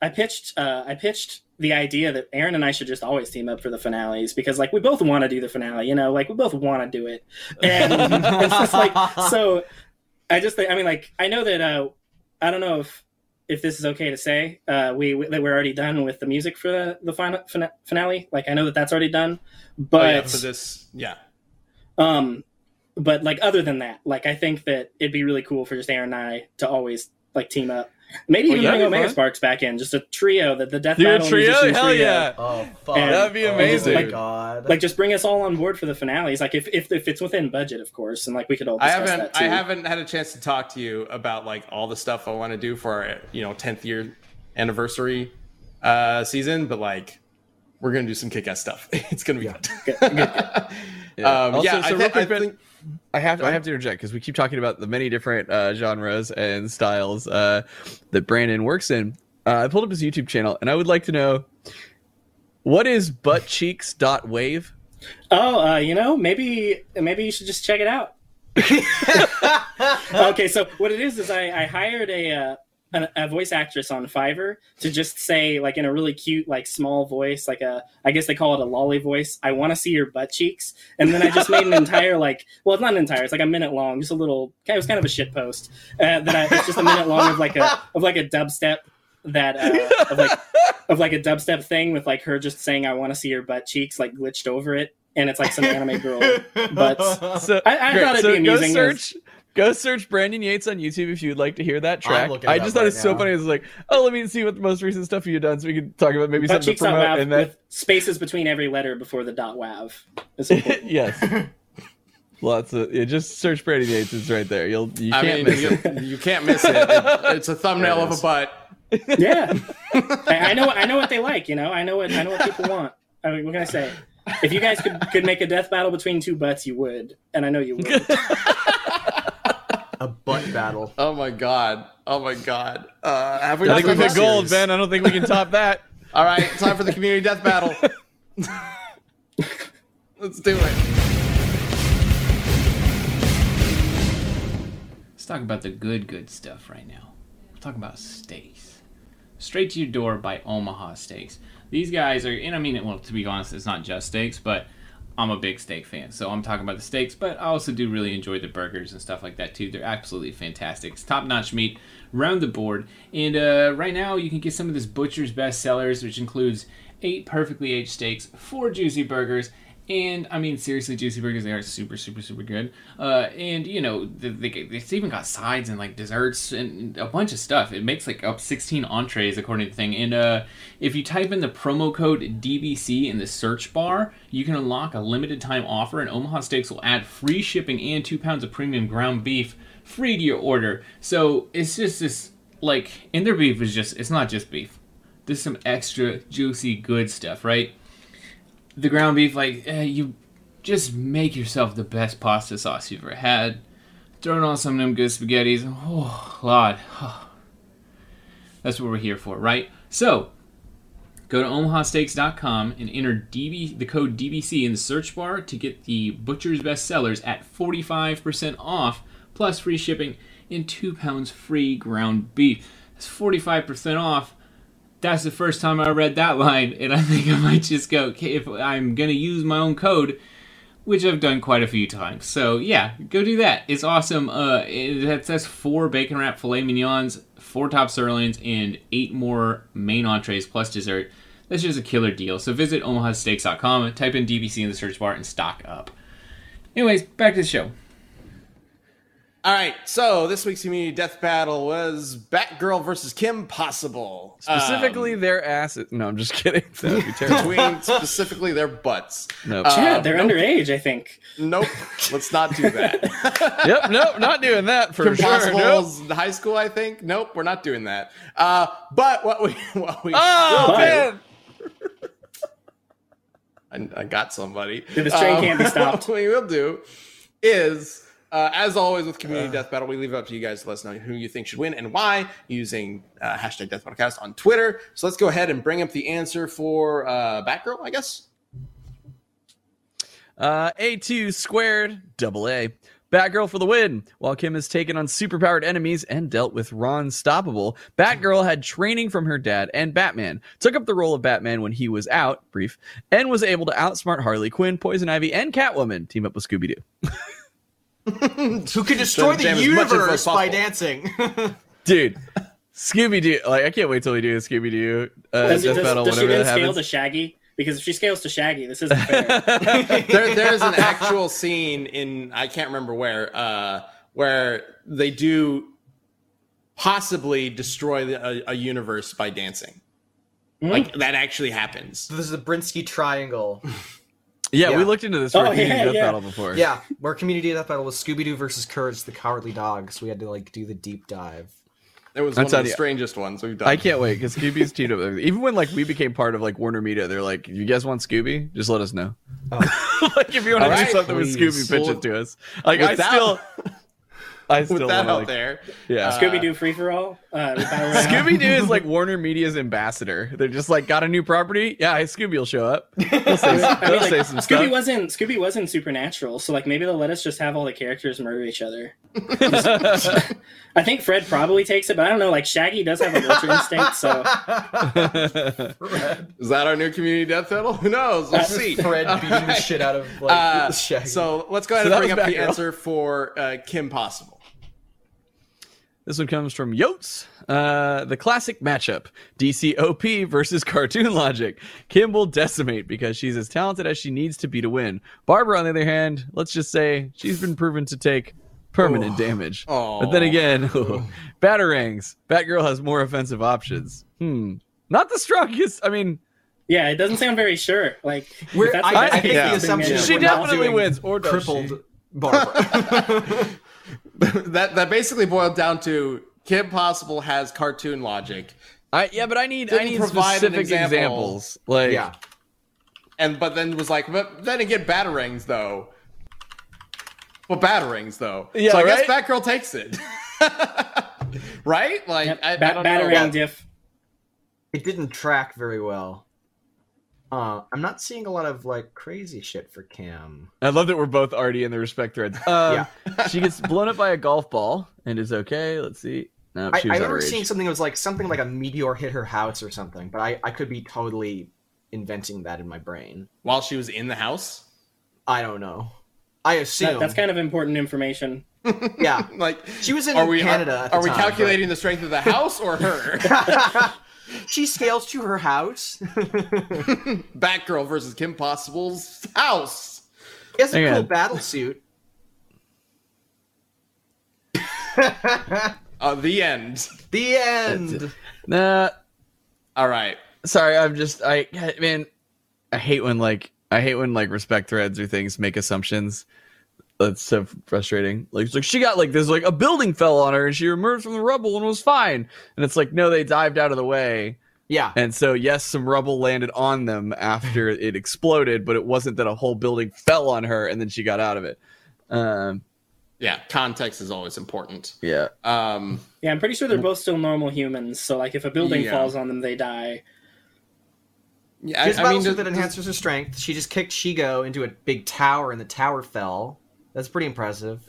I pitched uh, I pitched the idea that Aaron and I should just always team up for the finales because like we both want to do the finale, you know, like we both want to do it, and *laughs* it's just like so. I just think I mean like I know that uh, I don't know if if this is okay to say uh, we we- that we're already done with the music for the the final finale. Like I know that that's already done, but oh, yeah, for this, yeah. um, but like other than that, like I think that it'd be really cool for just Aaron and I to always like team up. Maybe Well, even bring Omega fun. Sparks back in, just a trio that the Death Do a Battle trio? Hell trio. yeah. Oh fuck! And- That'd be Oh, amazing. my god! Like just bring us all on board for the finales, like if if, if it's within budget, of course, and like we could all I haven't that too. I haven't had a chance to talk to you about like all the stuff I want to do for our you know 10th year anniversary uh season, but like we're gonna do some kick ass stuff. *laughs* It's gonna be good. Good, good, good. Yeah. *laughs* Um, also, yeah, I so thi- real I think- I have to, I have to interject because we keep talking about the many different uh, genres and styles uh, that Brandon works in. Uh, I pulled up his YouTube channel, and I would like to know what is buttcheeks.wave? Oh, uh, you know, maybe maybe you should just check it out. *laughs* *laughs* okay, so what it is is I, I hired a, uh, a a voice actress on Fiverr to just say like in a really cute like small voice, like a I guess they call it a loli voice. I want to see your butt cheeks, and then I just made an entire like well, it's not an entire, it's like a minute long, just a little. It was kind of a shit post uh, that I, it's just a minute long of like a of like a dubstep that uh, of like of like a dubstep thing with like her just saying I want to see your butt cheeks like glitched over it, and it's like some anime girl butts. So I- I thought it'd so be amusing Go search, go search Brandon Yates on YouTube if you'd like to hear that track. looking I it just thought right it's so now. funny. It's like, oh, let me see what the most recent stuff you've done, so we can talk about maybe Butt something to cheeks out promote. loud And then, with spaces between every letter before the dot wav. Is important. *laughs* yes, lots of yeah. Just search Brandon Yates. It's right there. You'll you I can't mean, miss you, it. you can't miss it. It- It's a thumbnail it of a butt. *laughs* yeah, I, I know. I know what they like. You know, I know what I know what people want. I mean, what can I say? If you guys could could make a death battle between two butts, you would, and I know you would. *laughs* a butt battle. *laughs* Oh my god. Oh my god. Uh, have we I think we done hit gold, Ben. I don't think we can top that. *laughs* All right, time for the community death battle. *laughs* Let's do it. Let's talk about the good, good stuff right now. We're talking about steaks. Straight to your door by Omaha Steaks. These guys are, and I mean, well, to be honest, it's not just steaks, but I'm a big steak fan. So I'm talking about the steaks, but I also do really enjoy the burgers and stuff like that too. They're absolutely fantastic. It's top notch meat round the board. And uh, right now, you can get some of this Butcher's Best Sellers, which includes eight perfectly aged steaks, four juicy burgers, and I mean, seriously, juicy burgers, they are super, super, super good. Uh, and you know, they, they, it's even got sides and like desserts and a bunch of stuff. It makes like up 16 entrees according to the thing. And uh, if you type in the promo code DBC in the search bar, you can unlock a limited time offer, and Omaha Steaks will add free shipping and two pounds of premium ground beef free to your order. So it's just this like, and their beef is just, it's not just beef. There's some extra juicy good stuff, right? The ground beef, like eh, you just make yourself the best pasta sauce you've ever had. Throw it on some of them good spaghettis. Oh, Lord. *sighs* That's what we're here for, right? So, go to omahasteaks.com and enter DB, the code DBC in the search bar to get the Butcher's Best Sellers at 45% off, plus free shipping and two pounds free ground beef. That's 45% off that's the first time I read that line, and I think I might just go, okay, if I'm gonna use my own code, which I've done quite a few times. So yeah, go do that. It's awesome. Uh, it, that's, that's four bacon wrap filet mignons, four top sirloins, and eight more main entrees plus dessert. That's just a killer deal. So visit omahasteaks.com, type in DBC in the search bar, and stock up. Anyways, back to the show. All right, so this week's community death battle was Batgirl versus Kim Possible. Specifically, their asses. No, I'm just kidding. *laughs* That would be terrible. between specifically their butts. no. yeah, Uh, they're nope. underage, I think. Nope, let's not do that. *laughs* yep. Nope. Not doing that for Kim sure. Nope. High school, I think. Nope, we're not doing that. Uh, but what we *laughs* what we Oh will do- man. I, I got somebody. This train Um, can't be stopped. What we will do is Uh, as always with Community Death Battle, we leave it up to you guys to let us know who you think should win and why using uh, hashtag Death Podcast on Twitter. So let's go ahead and bring up the answer for uh, Batgirl, I guess. Uh, A2 squared, double A. Batgirl for the win. While Kim has taken on superpowered enemies and dealt with Ron Stoppable, Batgirl had training from her dad and Batman, took up the role of Batman when he was out, brief, and was able to outsmart Harley Quinn, Poison Ivy, and Catwoman, team up with Scooby Doo. *laughs* Who can destroy the as much info as universe by dancing? *laughs* Dude, Scooby Doo, like, I can't wait till we do a Scooby Doo uh, Does, death does, battle does she whenever then scale to Shaggy? Because if she scales to Shaggy, this isn't fair. *laughs* there, there's an actual scene in I can't remember where uh, where they do possibly destroy the, a, a universe by dancing. Hmm? Like that actually happens. this is the Brinsky Triangle. Yeah, Yeah. we looked into this for Oh, Community yeah, death yeah. battle before. Yeah, where Community Death Battle was Scooby Doo versus Courage the Cowardly Dog, so we had to like do the deep dive. It was I'm one of the you, strangest ones we've done. I can't wait because Scooby's teamed up. Even when like we became part of like Warner Media, they're like, "You guys want Scooby? Just let us know." *laughs* like if you want to do right, something with. Scooby, pitch it to us. Like I that- still, *laughs* I With still that wanna, out like, there, Yeah, Uh, Scooby Doo free for all. Uh, with Battle *laughs* Royale. Scooby Doo is like Warner Media's ambassador. They're just like got a new property. Yeah, Scooby will show up. *laughs* He'll say, I he'll mean, like, say some Scooby stuff. wasn't Scooby wasn't supernatural, so like maybe they'll let us just have all the characters murder each other. *laughs* I think Fred probably takes it, but I don't know. Like Shaggy does have a ultra instinct, so is that our new community death battle? Who knows? We'll That's see. Fred beating the shit out of like Uh, Shaggy. so let's go ahead So and bring up the Batgirl. answer for uh, Kim Possible. This one comes from Yotes. Uh, the classic matchup DC OP versus *laughs* Cartoon Logic. Kim will decimate because she's as talented as she needs to be to win. Barbara, on the other hand, let's just say she's been proven to take permanent damage. Oh. But then again, *laughs* Batarangs. Batgirl has more offensive options. Hmm. Not the strongest. I mean, yeah, it doesn't sound very sure. Like if We're, that's I, the I think yeah. the assumption is She we're not definitely doing wins, or does crippled she? Barbara. *laughs* *laughs* that that basically boiled down to Kim Possible has cartoon logic, I yeah, but I need I Didn't need specific example. examples. Like, yeah, and but then was like, but then again, batarangs though. Well, batarangs though. Yeah, so I right? guess Batgirl takes it. *laughs* right? Like Yep, I, I ba- don't battering know. diff. it didn't track very well. Uh, I'm not seeing a lot of like crazy shit for Cam. I love that we're both already in the respect threads. Um, *laughs* she gets blown up by a golf ball and is okay. Let's see. No, I, she I was remember outraged. seeing something that was like something like a meteor hit her house or something, but I, I could be totally inventing that in my brain. While she was in the house, I don't know. I assume That, that's kind of important information. yeah. *laughs* like She was in are we Canada. Are, at the are we time, calculating the strength of the house or her? *laughs* but- she scales to her house. *laughs* Batgirl versus Kim Possible's house. He has a Hang cool on. battle suit. *laughs* Uh, the end. The end. Nah, All right. sorry. I'm just I man. I hate when like I hate when like respect threads or things make assumptions. That's so frustrating. Like it's like she got like this like a building fell on her and she emerged from the rubble and was fine. And it's like no, they dived out of the way. Yeah. And so yes, some rubble landed on them after *laughs* it exploded, but it wasn't that a whole building fell on her and then she got out of it. Um, Yeah, context is always important. yeah. Um, Yeah, I'm pretty sure they're both still normal humans. So like if a building Yeah. falls on them, they die. yeah, She has a I, I mean, does- that enhances her strength. She just kicked Shego into a big tower, and the tower fell. That's pretty impressive.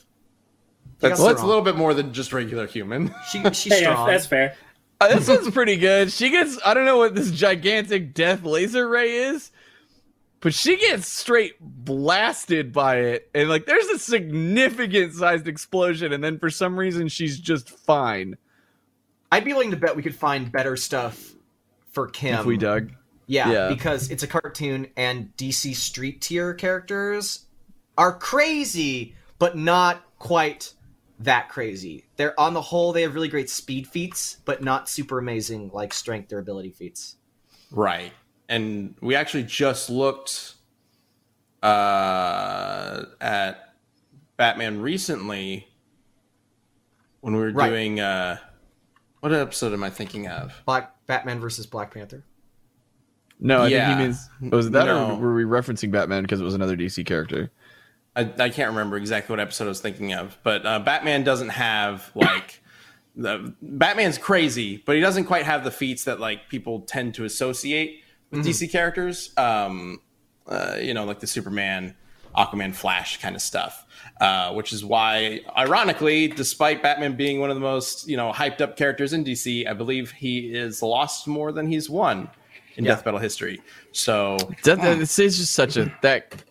That's, got that's a little bit more than just regular human. *laughs* She, *laughs* she's Hey, yeah, strong. that's fair. Uh, this one's pretty good. She gets I don't know what this gigantic death laser ray is, but she gets straight blasted by it. And like there's a significant sized explosion, and then for some reason she's just fine. I'd be willing to bet we could find better stuff for Kim. if we dug. Yeah, Yeah. because it's a cartoon and DC street tier characters are crazy, but not quite that crazy. They're on the whole they have really great speed feats, but not super amazing like strength or ability feats. right. And we actually just looked uh, at Batman recently when we were Right. doing. Uh, what episode am I thinking of? Black Batman versus Black Panther. No, I Yeah. think he means was it that No. or were we referencing Batman because it was another DC character? I, I can't remember exactly what episode I was thinking of, but uh, Batman doesn't have like the Batman's crazy, but he doesn't quite have the feats that like people tend to associate with DC characters. Um, uh, you know, like the Superman, Aquaman, Flash kind of stuff. Uh, which is why, ironically, despite Batman being one of the most you know hyped up characters in DC, I believe he is lost more than he's won in Yeah. Death Battle history. So That, that, it's it's just such a that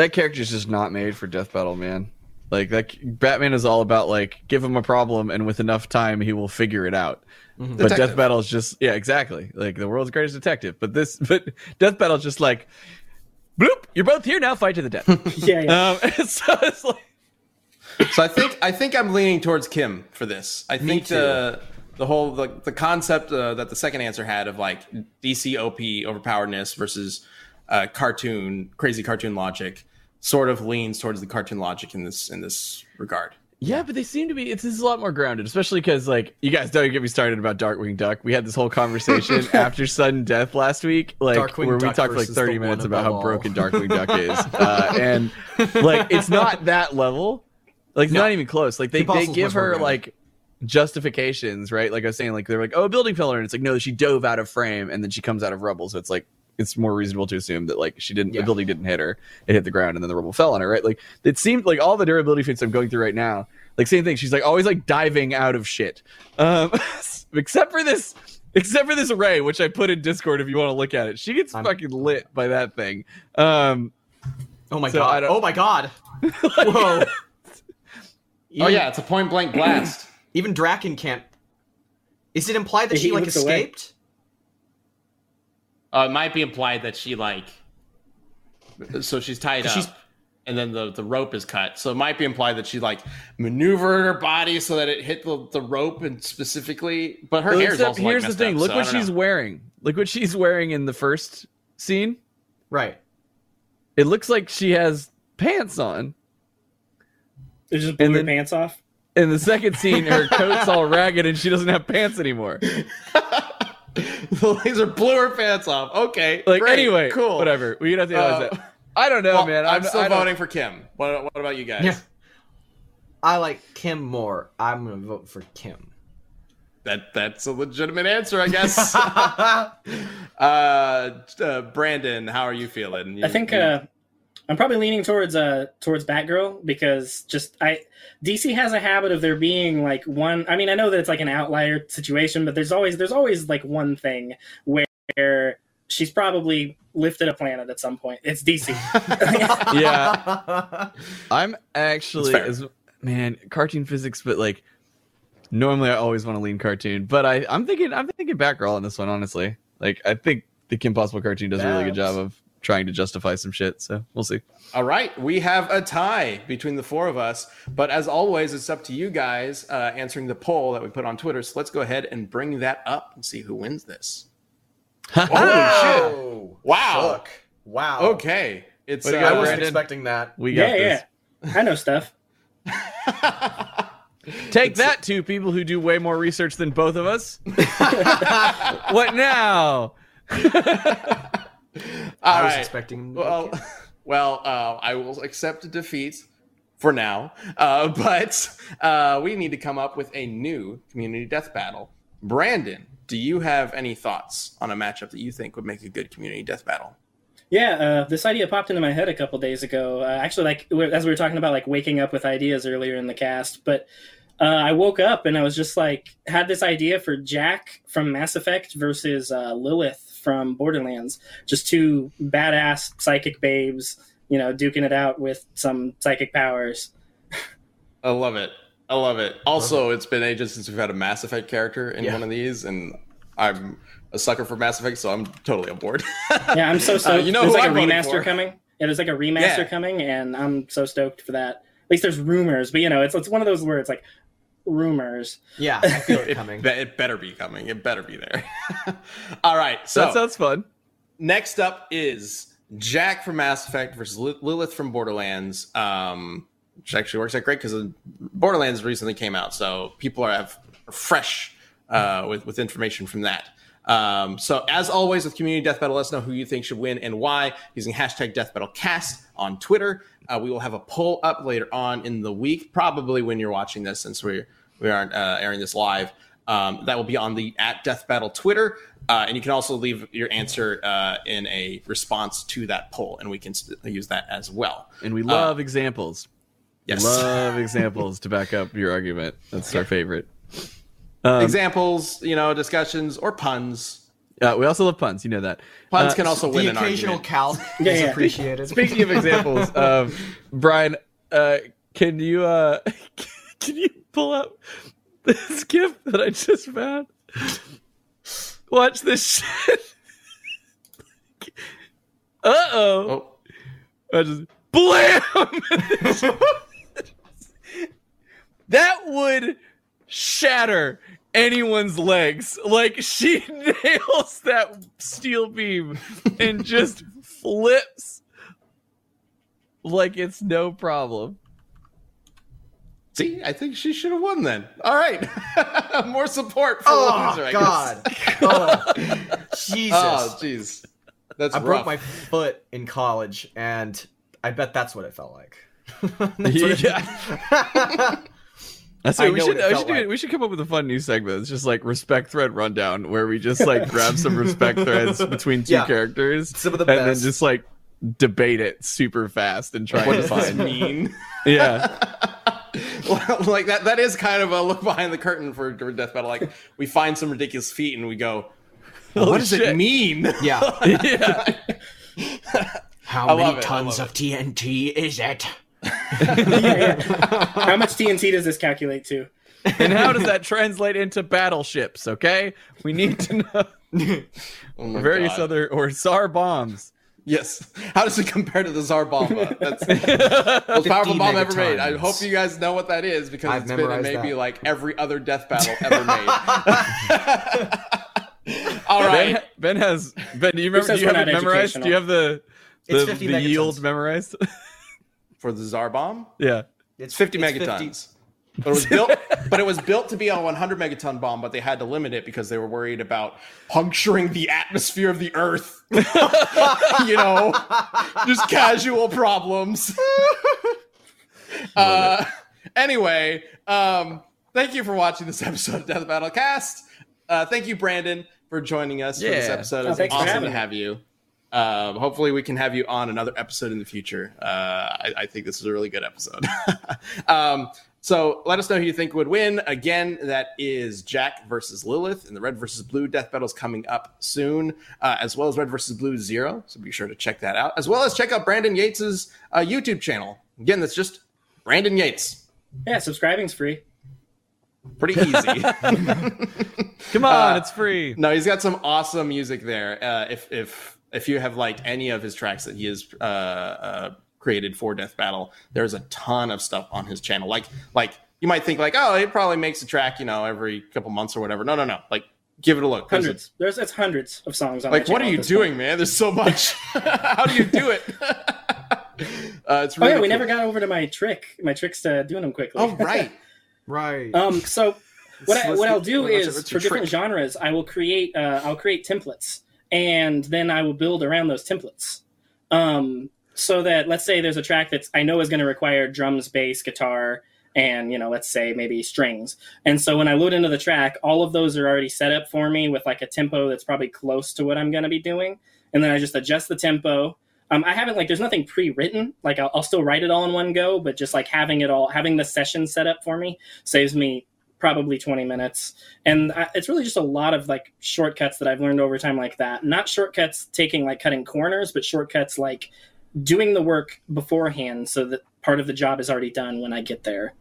that character is just not made for Death Battle, man. Like that Batman is all about like give him a problem and with enough time he will figure it out. But Detective. Death Battle is just yeah, exactly. Like the world's greatest detective. But this *laughs* but Death Battle is just like bloop, you're both here now, fight to the death. *laughs* Yeah, yeah. um, *laughs* so it's like So I think I think I'm leaning towards Kim for this. I think the the whole the, the concept uh, that the second answer had of like DC OP overpoweredness versus uh, cartoon crazy cartoon logic sort of leans towards the cartoon logic in this in this regard. Yeah, but they seem to be. It's, it's a lot more grounded, especially because like you guys don't get me started about Darkwing Duck. We had this whole conversation *laughs* after sudden death last week, like Darkwing where we talked for like thirty minutes about how all. broken Darkwing Duck is, *laughs* uh, and like it's not that level. Like it's not even close. Like they, they give her grounded. like justifications, right? Like I was saying, like they're like, oh, a building pillar, and it's like no, she dove out of frame and then she comes out of rubble, so it's like it's more reasonable to assume that like she didn't Yeah. the building didn't hit her, it hit the ground, and then the rubble fell on her, right? Like it seemed like all the durability feats I'm going through right now, like same thing. She's like always like diving out of shit, um, *laughs* except for this. Except for this array, which I put in Discord if you want to look at it. She gets I'm- fucking lit by that thing. Um, Oh my So god! Oh my god! *laughs* Whoa! Oh yeah, it's a point blank blast. *clears throat* Even Drakken can't. Is it implied that He she like looks away. Escaped? uh, it might be implied that she like so she's tied up. She's- and then the, the rope is cut. So it might be implied that she like maneuvered her body so that it hit the, the rope and specifically but her Well, hair is except also like, here's the thing. up, Look so what she's know. wearing. Look what she's wearing in the first scene. Right. It looks like she has pants on. They just blew And her then- pants off. In the second scene, her coat's all ragged and she doesn't have pants anymore. *laughs* *laughs* the laser blew her pants off. Okay. Like great, anyway, cool. whatever. We don't have to analyze Uh, that. I don't know, Well, man. I'm, I'm, still voting for Kim. What, what about you guys? Yeah. I like Kim more. I'm gonna vote for Kim. That that's a legitimate answer, I guess. *laughs* *laughs* uh, uh, Brandon, how are you feeling? You- I think you- uh, I'm probably leaning towards uh towards Batgirl because just I DC has a habit of there being like one. I mean, I know that it's like an outlier situation, but there's always there's always like one thing where she's probably lifted a planet at some point. It's DC. *laughs* Yeah. *laughs* I'm actually as man cartoon physics, but like normally I always want to lean cartoon, but I I'm thinking I'm thinking Batgirl on this one. Honestly, like I think the Kim Possible cartoon does a really good job of trying to justify some shit. So we'll see. All right, we have a tie between the four of us, but as always, it's up to you guys uh, answering the poll that we put on Twitter. So let's go ahead and bring that up and see who wins this. Holy shit! Oh, Wow. Fuck. Wow. Okay, it's Way uh, go, I wasn't Brandon. expecting that. We got yeah, this. yeah. I know stuff. *laughs* Take that, two people who do way more research than both of us. *laughs* what now? *laughs* All I was right. expecting. Well, *laughs* well, uh, I will accept a defeat for now, uh, *laughs* but uh, we need to come up with a new community death battle. Brandon, do you have any thoughts on a matchup that you think would make a good community death battle? Yeah, uh, this idea popped into my head a couple days ago. Uh, actually, like as we were talking about, like waking up with ideas earlier in the cast. But uh, I woke up and I was just like, had this idea for Jack from Mass Effect versus uh, Lilith from Borderlands. Just two badass psychic babes, you know, duking it out with some psychic powers. *laughs* I love it. I love it. Also, it's been ages since we've had a Mass Effect character in Yeah. one of these, and I'm a sucker for Mass Effect, so I'm totally on board. *laughs* Yeah, I'm so stoked. Uh, you know there's who like I'm a remaster for. coming. Yeah, there's like a remaster Yeah. coming, and I'm so stoked for that. At least there's rumors, but you know, it's it's one of those words like rumors. Yeah, I feel it *laughs* it, coming. be- it better be coming. It better be there. *laughs* All right. So that sounds fun. next up is Jack from Mass Effect versus Lilith from Borderlands, um, which actually works out great because Borderlands recently came out, so people are, have, are fresh uh, with with information from that. Um, so as always with community death battle, let us know who you think should win and why using hashtag death battle cast on Twitter. Uh, we will have a poll up later on in the week, probably when you're watching this, since we we aren't uh, airing this live. Um, that will be on the at Death Battle Twitter, uh, and you can also leave your answer uh, in a response to that poll, and we can st- use that as well. And we love examples. Yes, Love examples to back up your argument. That's our favorite. Um, examples, you know, discussions or puns. uh, we also love puns. You know that. Puns Uh, can also win The an occasional argument. calc Yeah, *laughs* is yeah. appreciated. Speaking of examples, um, Brian, uh, can you uh, *laughs* can you pull up this *laughs* gif that I just found? Watch this shit. *laughs* Uh oh. Oh, I just blam. *laughs* that would shatter anyone's legs. Like she nails that steel beam and just flips like it's no problem. See, I think she should have won then. All right, *laughs* more support for the Oh loser. I guess. God! *laughs* Oh, Jesus! Oh, jeez, that's I rough. broke my foot in college, and I bet that's what it felt like. Yeah. *laughs* That's what we should. it uh, We should, do, like. we should come up with a fun new segment. It's just like respect thread rundown, where we just like grab some respect threads between two Yeah. characters, Some of the and then just like debate it super fast and try what to find. mean? Yeah, *laughs* like that that is kind of a look behind the curtain for, for death battle like we find some ridiculous feat and we go what does shit. it mean *laughs* yeah. yeah. How I many tons love of TNT is it? yeah, *laughs* yeah. How much TNT does this calculate to? And how does that translate into battleships? Okay, we need to know Oh various God. other or tsar bombs. Yes *laughs* how does it compare to the tsar bomba *laughs* that's the most powerful 50 bomb ever made i hope you guys know what that is because I've it's been in maybe that. like every other death battle *laughs* ever made All right. Ben, ben has Ben. Do you remember? Do you have it memorized? Do you have the It's the, 50 the yield memorized? for the tsar bomb yeah. it's 50 it's megatons But it was built, *laughs* but it was built to be a 100 megaton bomb, but they had to limit it because they were worried about puncturing the atmosphere of the Earth. *laughs* you know, just casual problems. *laughs* uh, anyway, um, thank you for watching this episode of Death Battle Cast. Uh, thank you, Brandon, for joining us for this episode. Oh, It's awesome to have you. Um, hopefully, we can have you on another episode in the future. Uh, I, I think this is a really good episode. um, so let us know who you think would win. Again, that is Jack versus Lilith, and the Red versus Blue death battle is coming up soon, uh, as well as Red versus Blue Zero. So be sure to check that out, as well as check out Brandon Yates's uh, YouTube channel. Again, that's just Brandon Yates. Yeah, subscribing's free. Pretty easy. *laughs* *laughs* Come on, Uh, it's free. No, he's got some awesome music there. Uh, if if if you have liked any of his tracks that he has uh, uh, created for Death Battle, there's a ton of stuff on his channel. Like like you might think like oh he probably makes a track you know every couple months or whatever. No no no. Like give it a look. Hundreds. There's it's hundreds of songs on. Like what are you doing, point. man? There's so much. *laughs* *laughs* How do you do it? *laughs* uh, it's Oh yeah, we cool. never got over to my trick. My trick's to doing them quickly. Oh right. Right. Um, so what I, what I'll do is for your different genres, I will create uh, I'll create templates, and then I will build around those templates. Um, so that let's say there's a track that's I know is going to require drums, bass, guitar, and you know let's say maybe strings. And so when I load into the track, all of those are already set up for me with like a tempo that's probably close to what I'm going to be doing, and then I just adjust the tempo. Um, I haven't like there's nothing pre-written. Like I'll, I'll still write it all in one go, but just like having it all, having the session set up for me saves me probably 20 minutes and I, it's really just a lot of like shortcuts that i've learned over time like that not shortcuts taking like cutting corners but shortcuts like doing the work beforehand so that part of the job is already done when i get there.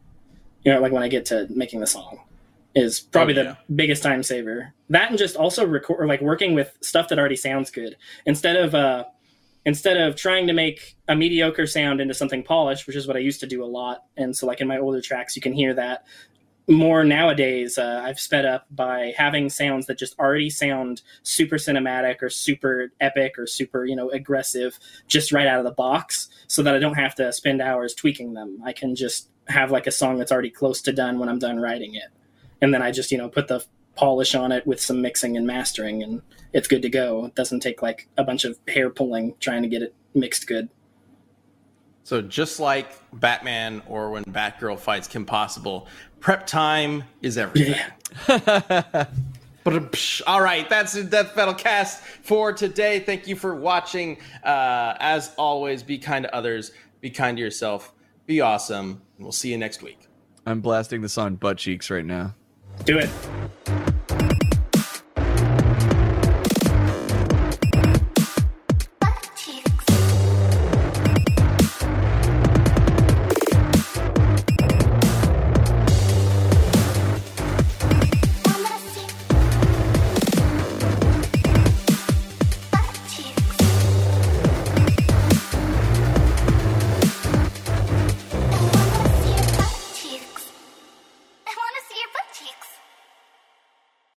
You know like when i get to making the song is probably Oh, the biggest time saver. That and just also record or like working with stuff that already sounds good. Instead of uh instead of trying to make a mediocre sound into something polished which is what i used to do a lot and so like in my older tracks you can hear that more nowadays uh, i've sped up by having sounds that just already sound super cinematic or super epic or super you know aggressive just right out of the box so that i don't have to spend hours tweaking them i can just have like a song that's already close to done when i'm done writing it and then i just you know put the polish on it with some mixing and mastering, and it's good to go. It doesn't take like a bunch of hair pulling trying to get it mixed good. So just like Batman or when Batgirl fights Kim Possible, prep time is everything. Yeah. *laughs* All right, that's the Death Battle Cast for today. Thank you for watching. Uh, as always, be kind to others, be kind to yourself, be awesome, and we'll see you next week. I'm blasting this on butt cheeks right now. Do it.